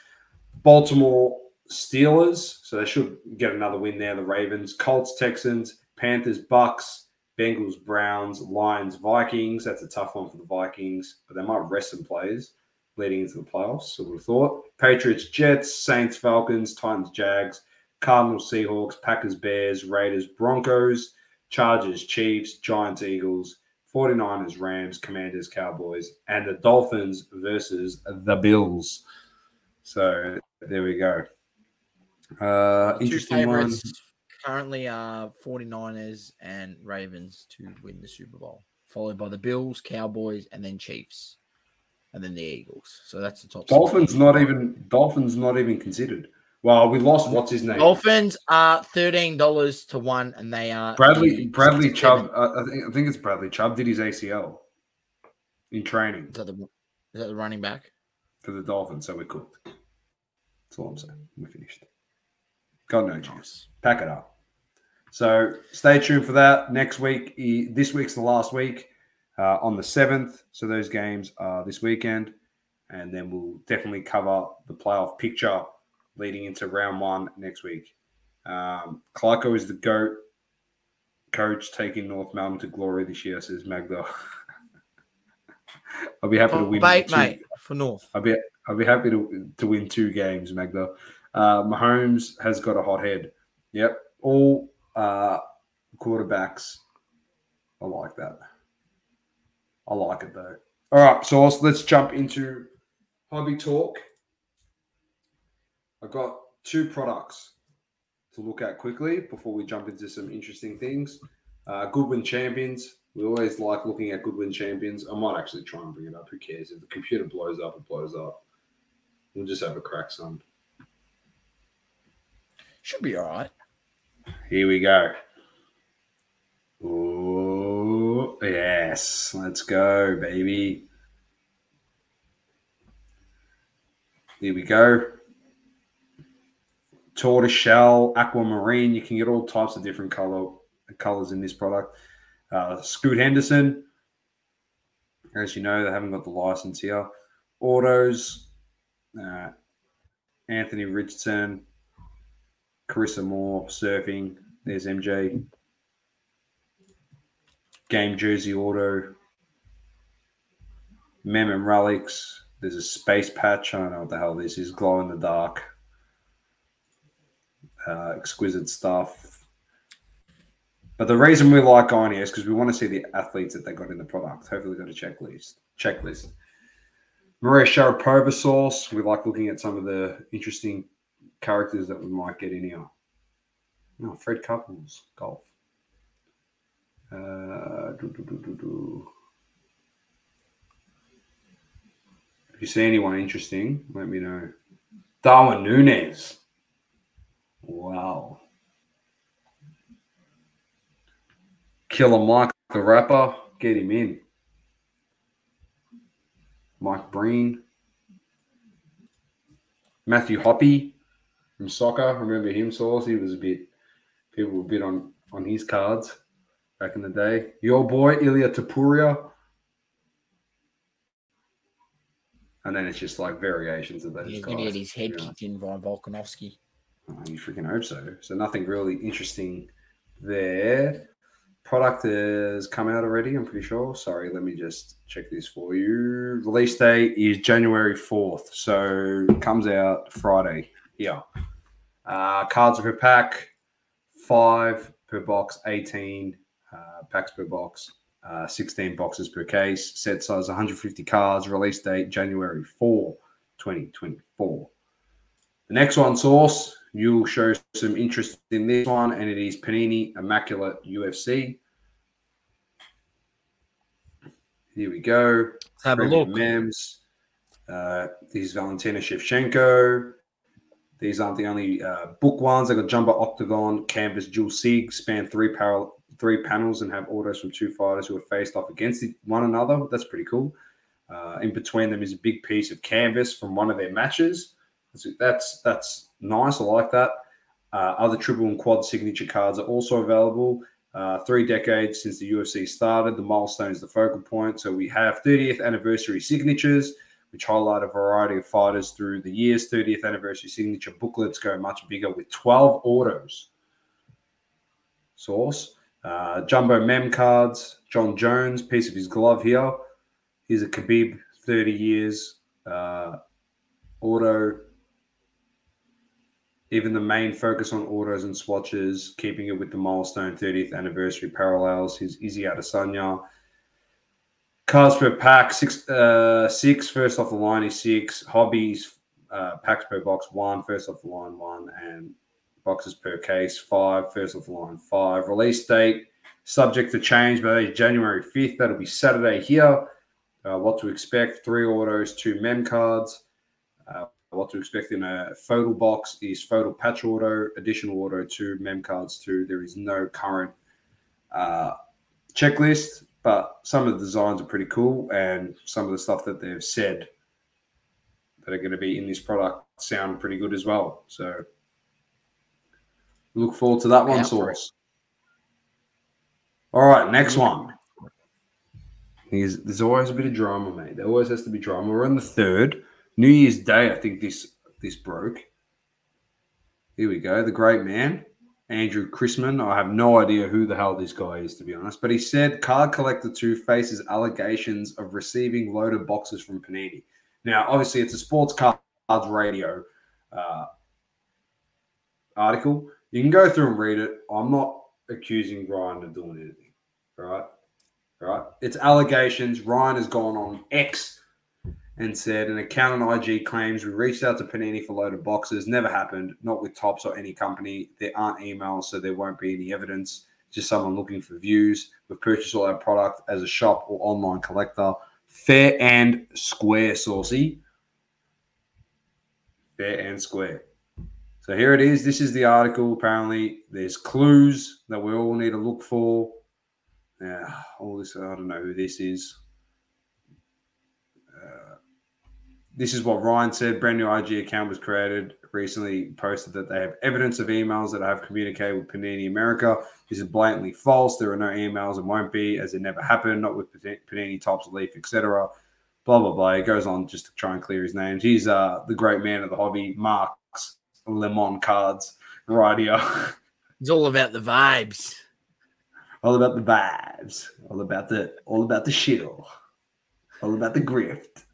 Baltimore Steelers, so they should get another win there. The Ravens, Colts, Texans, Panthers, Bucks, Bengals, Browns, Lions, Vikings. That's a tough one for the Vikings, but they might rest some players leading into the playoffs. So we thought Patriots, Jets, Saints, Falcons, Titans, Jags, Cardinals, Seahawks, Packers, Bears, Raiders, Broncos, Chargers, Chiefs, Giants, Eagles, 49ers, Rams, Commanders, Cowboys, and the Dolphins versus the Bills. So there we go. Uh, interesting one. Currently are 49ers and Ravens to win the Super Bowl, followed by the Bills, Cowboys, and then Chiefs, and then the Eagles. So that's the top. six. Dolphins not even Dolphins not even considered. Well, we lost what's his name? Dolphins are thirteen dollars to one, and they are Bradley Bradley Chubb. Uh, I think I think it's Bradley Chubb did his ACL in training Is that, the, is that the running back? for the Dolphins, so we're cooked. That's all I'm saying. We're finished. Got no chance. Pack it up. So stay tuned for that next week. This week's the last week uh, on the seventh. So those games are this weekend, and then we'll definitely cover the playoff picture leading into round one next week. Um, Clarko is the goat coach taking North Melbourne to glory this year, says Magda. I'll be happy to Oh, win. two- mate, for North. I'll be I'll be happy to to win two games, Magda. Uh, Mahomes has got a hot head. Yep, all uh, quarterbacks. I like that. I like it though. All right, so let's, jump into hobby talk. I've got two products to look at quickly before we jump into some interesting things. Uh, Goodwin Champions. We always like looking at Goodwin Champions. I might actually try and bring it up. Who cares? If the computer blows up, it blows up. We'll just have a crack, son. Should be all right. Here we go. Oh, yes. Let's go, baby. Here we go. Tortoiseshell, aquamarine. You can get all types of different color colors in this product. Uh, Scoot Henderson. As you know, they haven't got the license here. Autos. Uh, Anthony Richardson. Carissa Moore surfing. There's MJ. Game jersey auto. Mem and relics. There's a space patch. I don't know what the hell this is. Glow in the dark. Uh, exquisite stuff. But the reason we like going here is because we want to see the athletes that they got in the product. Hopefully, got a checklist. Checklist. Maria Sharapova sauce. We like looking at some of the interesting characters that we might get in here. No, Fred Couples, golf. Uh, do, do, do. If you see anyone interesting, let me know. Darwin Nunez. Wow. Killer Mike the rapper. Get him in. Mike Breen. Matthew Hoppe from soccer. Remember him, Sauce? He was a bit, people were a bit on, on his cards back in the day. Your boy, Ilia Topuria. And then it's just like variations of those He's going to get his head kicked in by Volkanovski. Oh, you freaking hope so. So nothing really interesting there. Product has come out already, I'm pretty sure. Sorry, let me just check this for you. Release date is January 4th. So comes out Friday. Yeah. Uh, cards per pack, five per box, 18 uh, packs per box, uh, 16 boxes per case. Set size 150 cards. Release date January 4, 2024. The next one, Source, you'll show some interest in this one, and it is Panini Immaculate UFC. Here we go. Let's have a look. Mems. Uh, these Valentina Shevchenko. These aren't the only uh, book ones. They've got Jumbo Octagon, Canvas, Dual Sig, span three par- three panels, and have autos from two fighters who are faced off against one another. That's pretty cool. Uh, in between them is a big piece of canvas from one of their matches. That's that's, that's nice. I like that. Uh, other triple and quad signature cards are also available. Uh, three decades since the UFC started, the milestone is the focal point. So we have 30th anniversary signatures, which highlight a variety of fighters through the years. 30th anniversary signature booklets go much bigger with 12 autos. Source. Uh, jumbo mem cards. Jon Jones, piece of his glove here. Here's a Khabib, 30 years. Uh, auto even the main focus on autos and swatches, keeping it with the milestone 30th anniversary parallels. His Izzy Adesanya. Cars per pack, six, uh, six. First off the line is six. Hobbies, uh, packs per box, one. First off the line, one. And boxes per case, five. First off the line, five. Release date, subject to change, but January 5th. That'll be Saturday here. Uh, what to expect three autos, two mem cards. Uh, what to expect in a photo box is photo patch auto, additional auto to mem cards two. There is no current uh, checklist, but some of the designs are pretty cool, and some of the stuff that they've said that are going to be in this product sound pretty good as well. So look forward to that one, source. All right, next one. Here's, there's always a bit of drama, mate. There always has to be drama. We're on the third. New Year's Day, I think this this broke. Here we go. The great man, Andrew Chrisman. I have no idea who the hell this guy is, to be honest. But he said Card Collector 2 faces allegations of receiving loaded boxes from Panini. Now, obviously, it's a sports cards radio uh, article. You can go through and read it. I'm not accusing Ryan of doing anything. Right? Right? It's allegations. Ryan has gone on X and said an account on IG claims we reached out to Panini for loaded boxes. Never happened, not with Topps or any company. There aren't emails, so there won't be any evidence. Just someone looking for views. We've purchased all our product as a shop or online collector. Fair and square, Saucy. Fair and square. So here it is. This is the article. Apparently, there's clues that we all need to look for. Yeah, all this. I don't know who this is. This is what Ryan said. Brand new IG account was created recently. Posted that they have evidence of emails that I have communicated with Panini America. This is blatantly false. There are no emails and won't be, as it never happened. Not with Panini, Topps, Leaf, etc. Blah blah blah. It goes on just to try and clear his names. He's uh, the great man of the hobby, Marks Lemon Cards, right here. It's all about the vibes. All about the vibes. All about the all about the shill. All about the grift.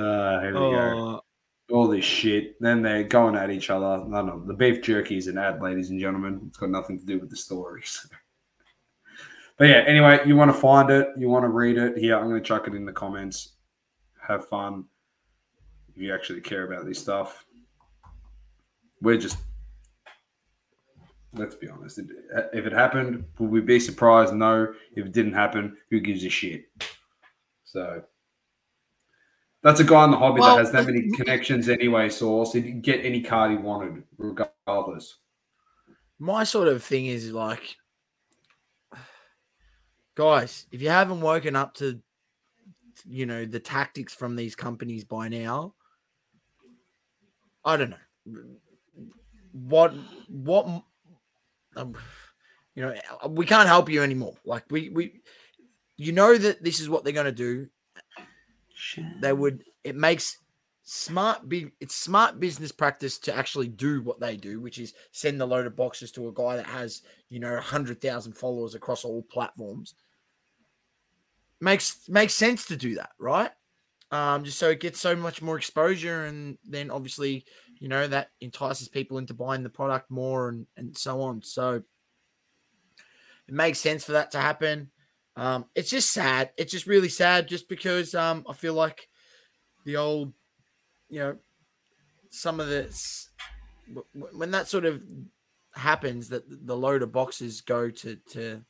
Uh, here we oh. go. All this shit. Then they're going at each other. No, no, the beef jerky is an ad, ladies and gentlemen. It's got nothing to do with the stories. but yeah, anyway, you want to find it, you want to read it. Here, I'm going to chuck it in the comments. Have fun if you actually care about this stuff. We're just let's be honest. If it happened, would we be surprised? No. If it didn't happen, who gives a shit? So that's a guy in the hobby well, that has that many connections anyway, Source. He can get any card he wanted, regardless. My sort of thing is like, guys, if you haven't woken up to, you know, the tactics from these companies by now, I don't know. What, what, um, you know, we can't help you anymore. Like, we, we, you know that this is what they're going to do they would it makes smart big it's smart business practice to actually do what they do which is send the load of boxes to a guy that has you know 100,000 followers across all platforms. Makes makes sense to do that right? Um just so it gets so much more exposure and then obviously you know that entices people into buying the product more and and so on. So it makes sense for that to happen um, it's just sad. It's just really sad, just because um, I feel like the old, you know, some of this when that sort of happens, that the load of boxes go to to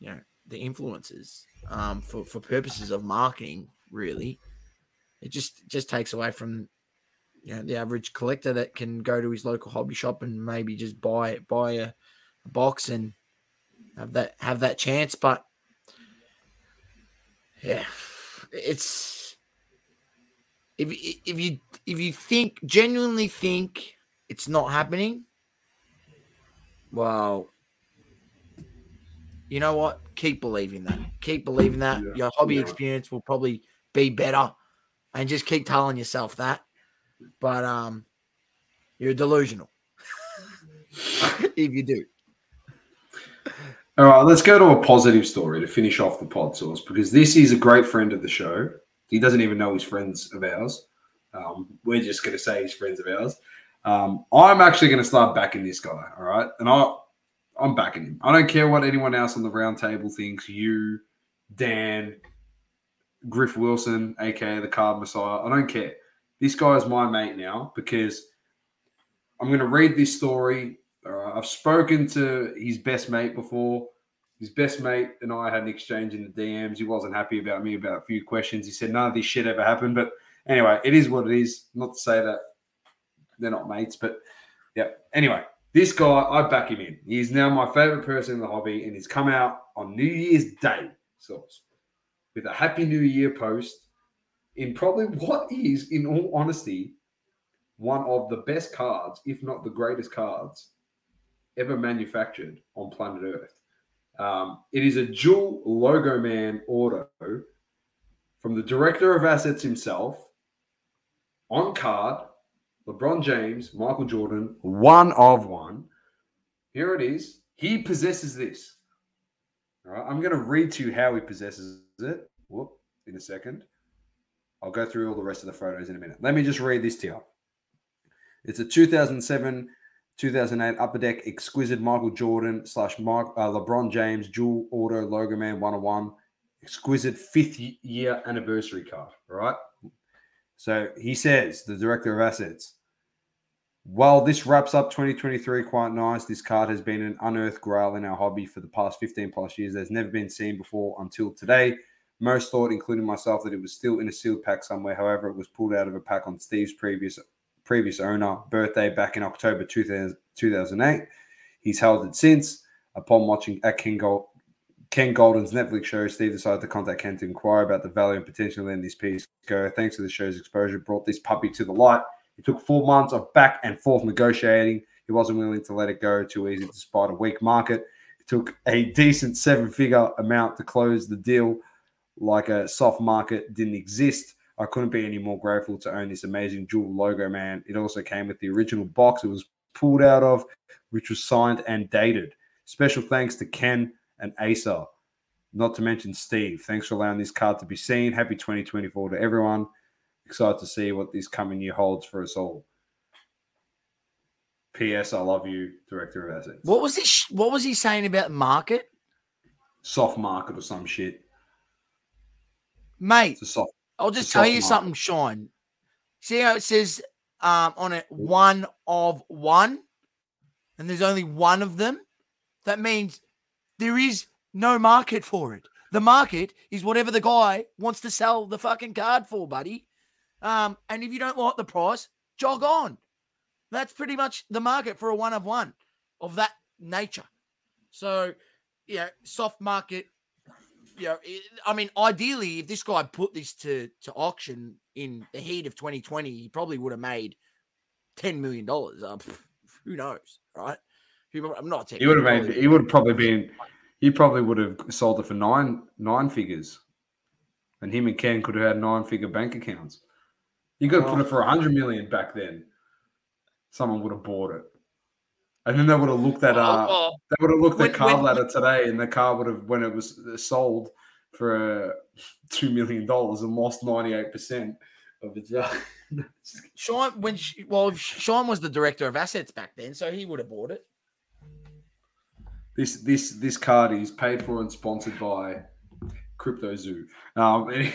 you know the influencers um, for for purposes of marketing. Really, it just just takes away from you know the average collector that can go to his local hobby shop and maybe just buy buy a, a box and have that have that chance. But yeah, it's if if you if you think genuinely think it's not happening, well, you know what? Keep believing that. Keep believing that. Yeah. Your hobby Yeah. experience will probably be better, and just keep telling yourself that. But um, you're delusional if you do. All right, let's go to a positive story to finish off the pod source because this is a great friend of the show. He doesn't even know he's friends of ours. Um, we're just going to say he's friends of ours. Um, I'm actually going to start backing this guy. All right, and I, I'm backing him. I don't care what anyone else on the round table thinks. You, Dan, Griff Wilson, aka the Card Messiah. I don't care. This guy is my mate now because I'm going to read this story I've spoken to his best mate before. His best mate and I had an exchange in the DMs. He wasn't happy about me about a few questions. He said none of this shit ever happened. But anyway, it is what it is. Not to say that they're not mates, but yeah. Anyway, this guy, I back him in. He's now my favorite person in the hobby, and he's come out on New Year's Day, so with a Happy New Year post in probably what is, in all honesty, one of the best cards, if not the greatest cards ever manufactured on planet Earth. Um, it is a dual logo man auto from the director of assets himself on card LeBron James, Michael Jordan, one of one. Here it is. He possesses this. All right, I'm going to read to you how he possesses it. Whoop, in a second. I'll go through all the rest of the photos in a minute. Let me just read this to you. It's a 2007 2008 Upper Deck Exquisite Michael Jordan slash uh, LeBron James dual auto logo man 101 exquisite fifth year anniversary card. Right. So he says, the director of assets, while this wraps up 2023 quite nice, this card has been an unearthed grail in our hobby for the past 15 plus years. There's never been seen before until today. Most thought, including myself, that it was still in a sealed pack somewhere. However, it was pulled out of a pack on Steve's previous previous owner birthday back in October 2000, 2008. He's held it since. Upon watching at Ken, Gold, Ken Goldin's Netflix show, Steve decided to contact Ken to inquire about the value and potential in this piece. Go, thanks to the show's exposure, brought this puppy to the light. It took four months of back and forth negotiating. He wasn't willing to let it go too easy despite a weak market. It took a decent seven figure amount to close the deal, like a soft market didn't exist. I couldn't be any more grateful to own this amazing dual logo, man. It also came with the original box it was pulled out of, which was signed and dated. Special thanks to Ken and Asa, not to mention Steve. Thanks for allowing this card to be seen. Happy 2024 to everyone. Excited to see what this coming year holds for us all. P.S. I love you, Director of Assets. What was this? What was he saying about market, Soft market or some shit. mate? It's a soft. I'll It's just tell you something, Sean. See how it says um, on it one of one, and there's only one of them. That means there is no market for it. The market is whatever the guy wants to sell the fucking card for, buddy. Um, and if you don't like the price, jog on. That's pretty much the market for a one of one of that nature. So, yeah, soft market you know, it- I mean, ideally, if this guy put this to to auction in the heat of 2020, he probably would have made ten million dollars. Uh, who knows, right? Who- I'm not. He would have made. He would have probably been. He probably would have sold it for nine nine figures, and him and Ken could have had nine figure bank accounts. You could have put it for a hundred million back then. Someone would have bought it, and then they would have looked at. Well, Uh, well, they would have looked when- at car when- ladder today, and the car would have when it was uh, sold for uh, two million dollars and lost ninety eight percent of its value. Sean, when she, well, Sean was the director of assets back then, so he would have bought it. This this this card is paid for and sponsored by Crypto Zoo. Um,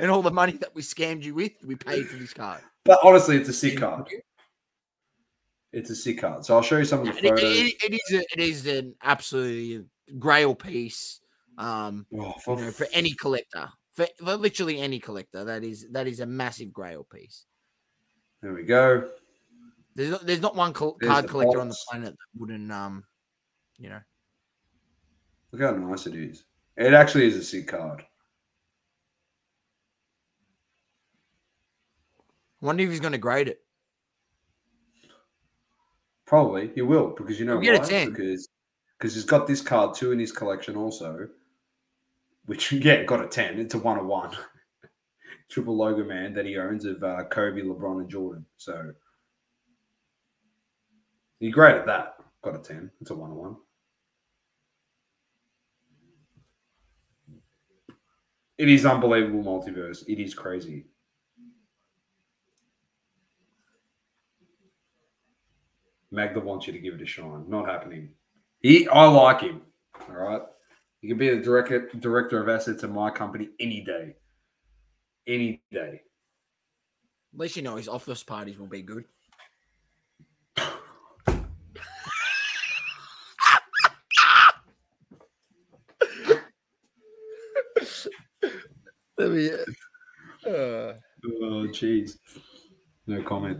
And all the money that we scammed you with, we paid for this card. but honestly, it's a sick card. It's a sick card. So I'll show you some of the photos. it, it, it is a, it is an absolutely grail piece. Um, oh, for, you know, for any collector, for, for literally any collector, that is that is a massive grail piece. There we go. There's not, there's not one card collector box. on the planet that wouldn't, um, you know. Look how nice it is. It actually is a sick card. Wonder if he's going to grade it. Probably he will because you know He'll why? 10. Because because he's got this card too in his collection also, which yeah got a ten. It's a one of one, triple logo man that he owns of uh, Kobe, LeBron, and Jordan. So he at that. Got a ten. It's a one of one. It is unbelievable multiverse. It is crazy. Magda wants you to give it a shine. Not happening. He, I like him. All right. He can be the director director of assets in my company any day. Any day. At least you know his office parties will be good. Let me. Uh, Oh, jeez. No comment.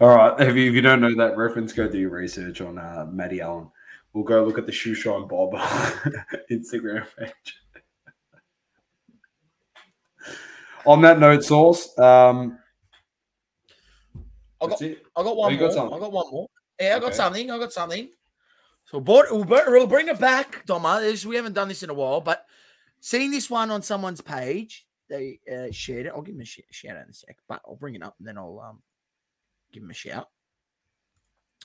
All right. If you, if you don't know that reference, go do your research on uh, Matty Allen. We'll go look at the Shoe Shine Bob Instagram page. on that note, Source, um, I got. I got one Oh, you got more. something? I got one more. Yeah, I got something. I got something. So we'll, we'll bring it back, Doma. We haven't done this in a while, but seeing this one on someone's page, they uh, shared it. I'll give them a sh- shout out in a sec, but I'll bring it up and then I'll um give them a shout.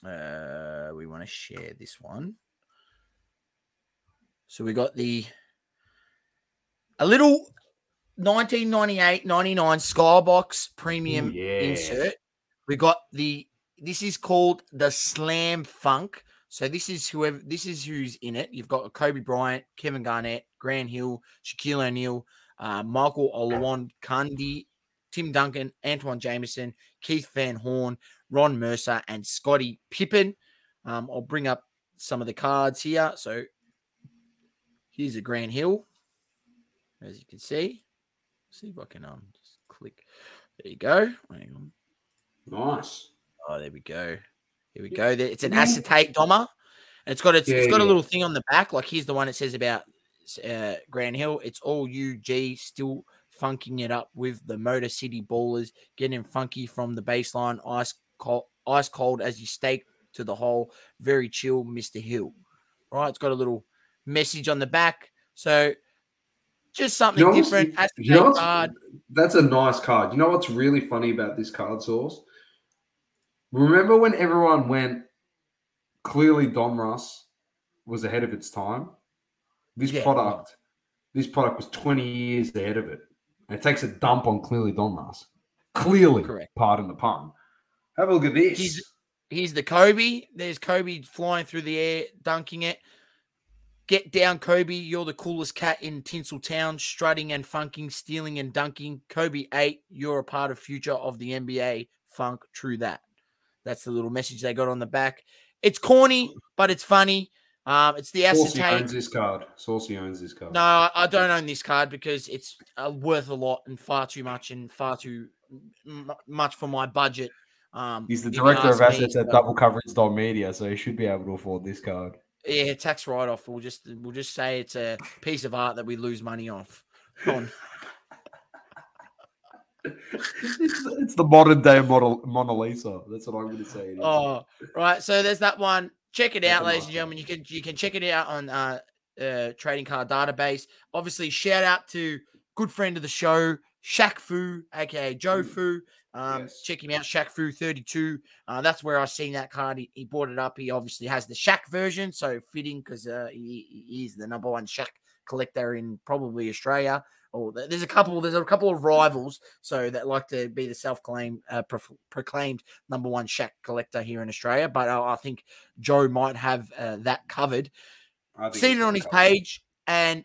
Uh, we want to share this one. So we got the a little 1998 99 Skybox premium Ooh, yeah. insert. We got the this is called the Slam Funk. So this is whoever this is who's in it. You've got Kobe Bryant, Kevin Garnett, Grant Hill, Shaquille O'Neal, uh, Michael Olajuwon, Kundi, Tim Duncan, Antawn Jamison, Keith Van Horn, Ron Mercer, and Scottie Pippen. Um, I'll bring up some of the cards here. So here's a Grant Hill, as you can see. see if I can um just click. There you go. Hang on. Nice. Oh, there we go. Here we go. There, it's an acetate dommer. And it's got its, Yeah, it's got a little thing on the back. Like here's the one it says about uh, Grant Hill. It's all UG still funking it up with the Motor City ballers, getting funky from the baseline, ice cold, ice cold as you stake to the hole. Very chill, Mr. Hill. Right, it's got a little message on the back. So just something You know different. You know card. That's a nice card. You know what's really funny about this card source? Remember when everyone went clearly Donruss was ahead of its time? This Yeah. product, this product was 20 years ahead of it. And it takes a dump on clearly Donruss. Clearly, Correct. pardon the pun. Have a look at this. He's- Here's the Kobe. There's Kobe flying through the air, dunking it. Get down, Kobe. You're the coolest cat in Tinseltown, strutting and funking, stealing and dunking. Kobe 8, you're a part of future of the NBA. Funk, true that. That's the little message they got on the back. It's corny, but it's funny. Um, it's the Saucey acetate. owns this card. Saucey owns this card. No, I don't own this card because it's uh, worth a lot and far too much and far too m- much for my budget. Um, He's the director of ask me, assets at so- Double Coverage Media, so he should be able to afford this card. Yeah, tax write off. We'll just we'll just say it's a piece of art that we lose money off. On. it's, it's the modern day model Mona Lisa. That's what I'm going to say. Oh, right. So there's that one. Check it That's out, ladies and gentlemen. You can you can check it out on uh, uh trading card database. Obviously, shout out to good friend of the show, Shaq Fu, aka Joe Mm. Fu. Um, Yes. check him out, Shaq Fu 32. Uh, that's where I seen that card. He, he bought it up. He obviously has the Shaq version, so fitting because uh, he, he is the number one Shaq collector in probably Australia. Or there's a couple. There's a couple of rivals, so that like to be the self-claimed, uh, prof- proclaimed number one Shaq collector here in Australia. But uh, I think Joe might have uh, that covered. Seen it on his covered. page, and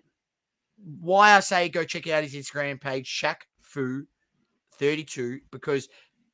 why I say go check out his Instagram page, Shaq Fu 32, because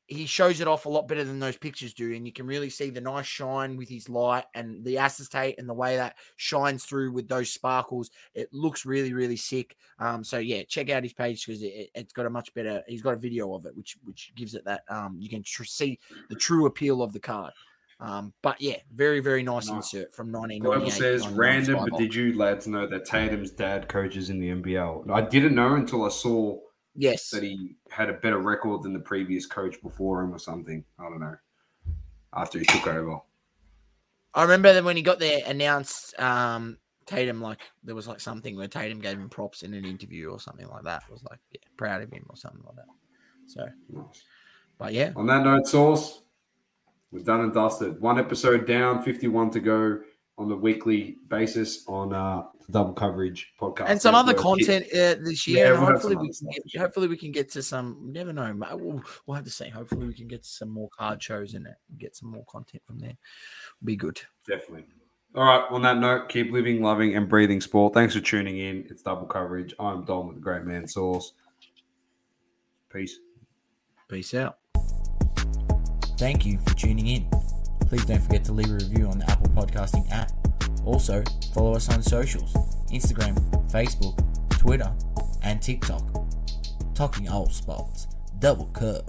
he shows it off a lot better than those pictures do, and you can really see the nice shine with his light and the acetate and the way that shines through with those sparkles. It looks really, really sick. Um, so yeah, check out his page because it, it's got a much better. He's got a video of it, which which gives it that. Um, you can tr- see the true appeal of the card. Um, but yeah, very, very nice insert from Global 1998. says um, random, but did you lads know that Tatum's dad coaches in the NBL? I didn't know until I saw Yes. that he had a better record than the previous coach before him or something. I don't know. After he took over. I remember that when he got there, announced um, Tatum like there was like something where Tatum gave him props in an interview or something like that. It was like yeah, proud of him or something like that. So, Nice. but yeah, On that note, Source, we're done and dusted. One episode down, 51 to go on the weekly basis on uh, Double Coverage podcast. and some other content uh, this Yeah, year. we'll hopefully we can get, hopefully we can get to some. Never know. We'll, we'll have to see. Hopefully we can get some more card shows in it. and Get some more content from there. Be good. Definitely. All right. On that note, keep living, loving, and breathing sport. Thanks for tuning in. It's double coverage. I'm Dom with the Great Man Source. Peace. Peace out. Thank you for tuning in. Please don't forget to leave a review on the Apple Podcasting app. Also, follow us on socials Instagram, Facebook, Twitter, and TikTok. Talking all sports. Double curve.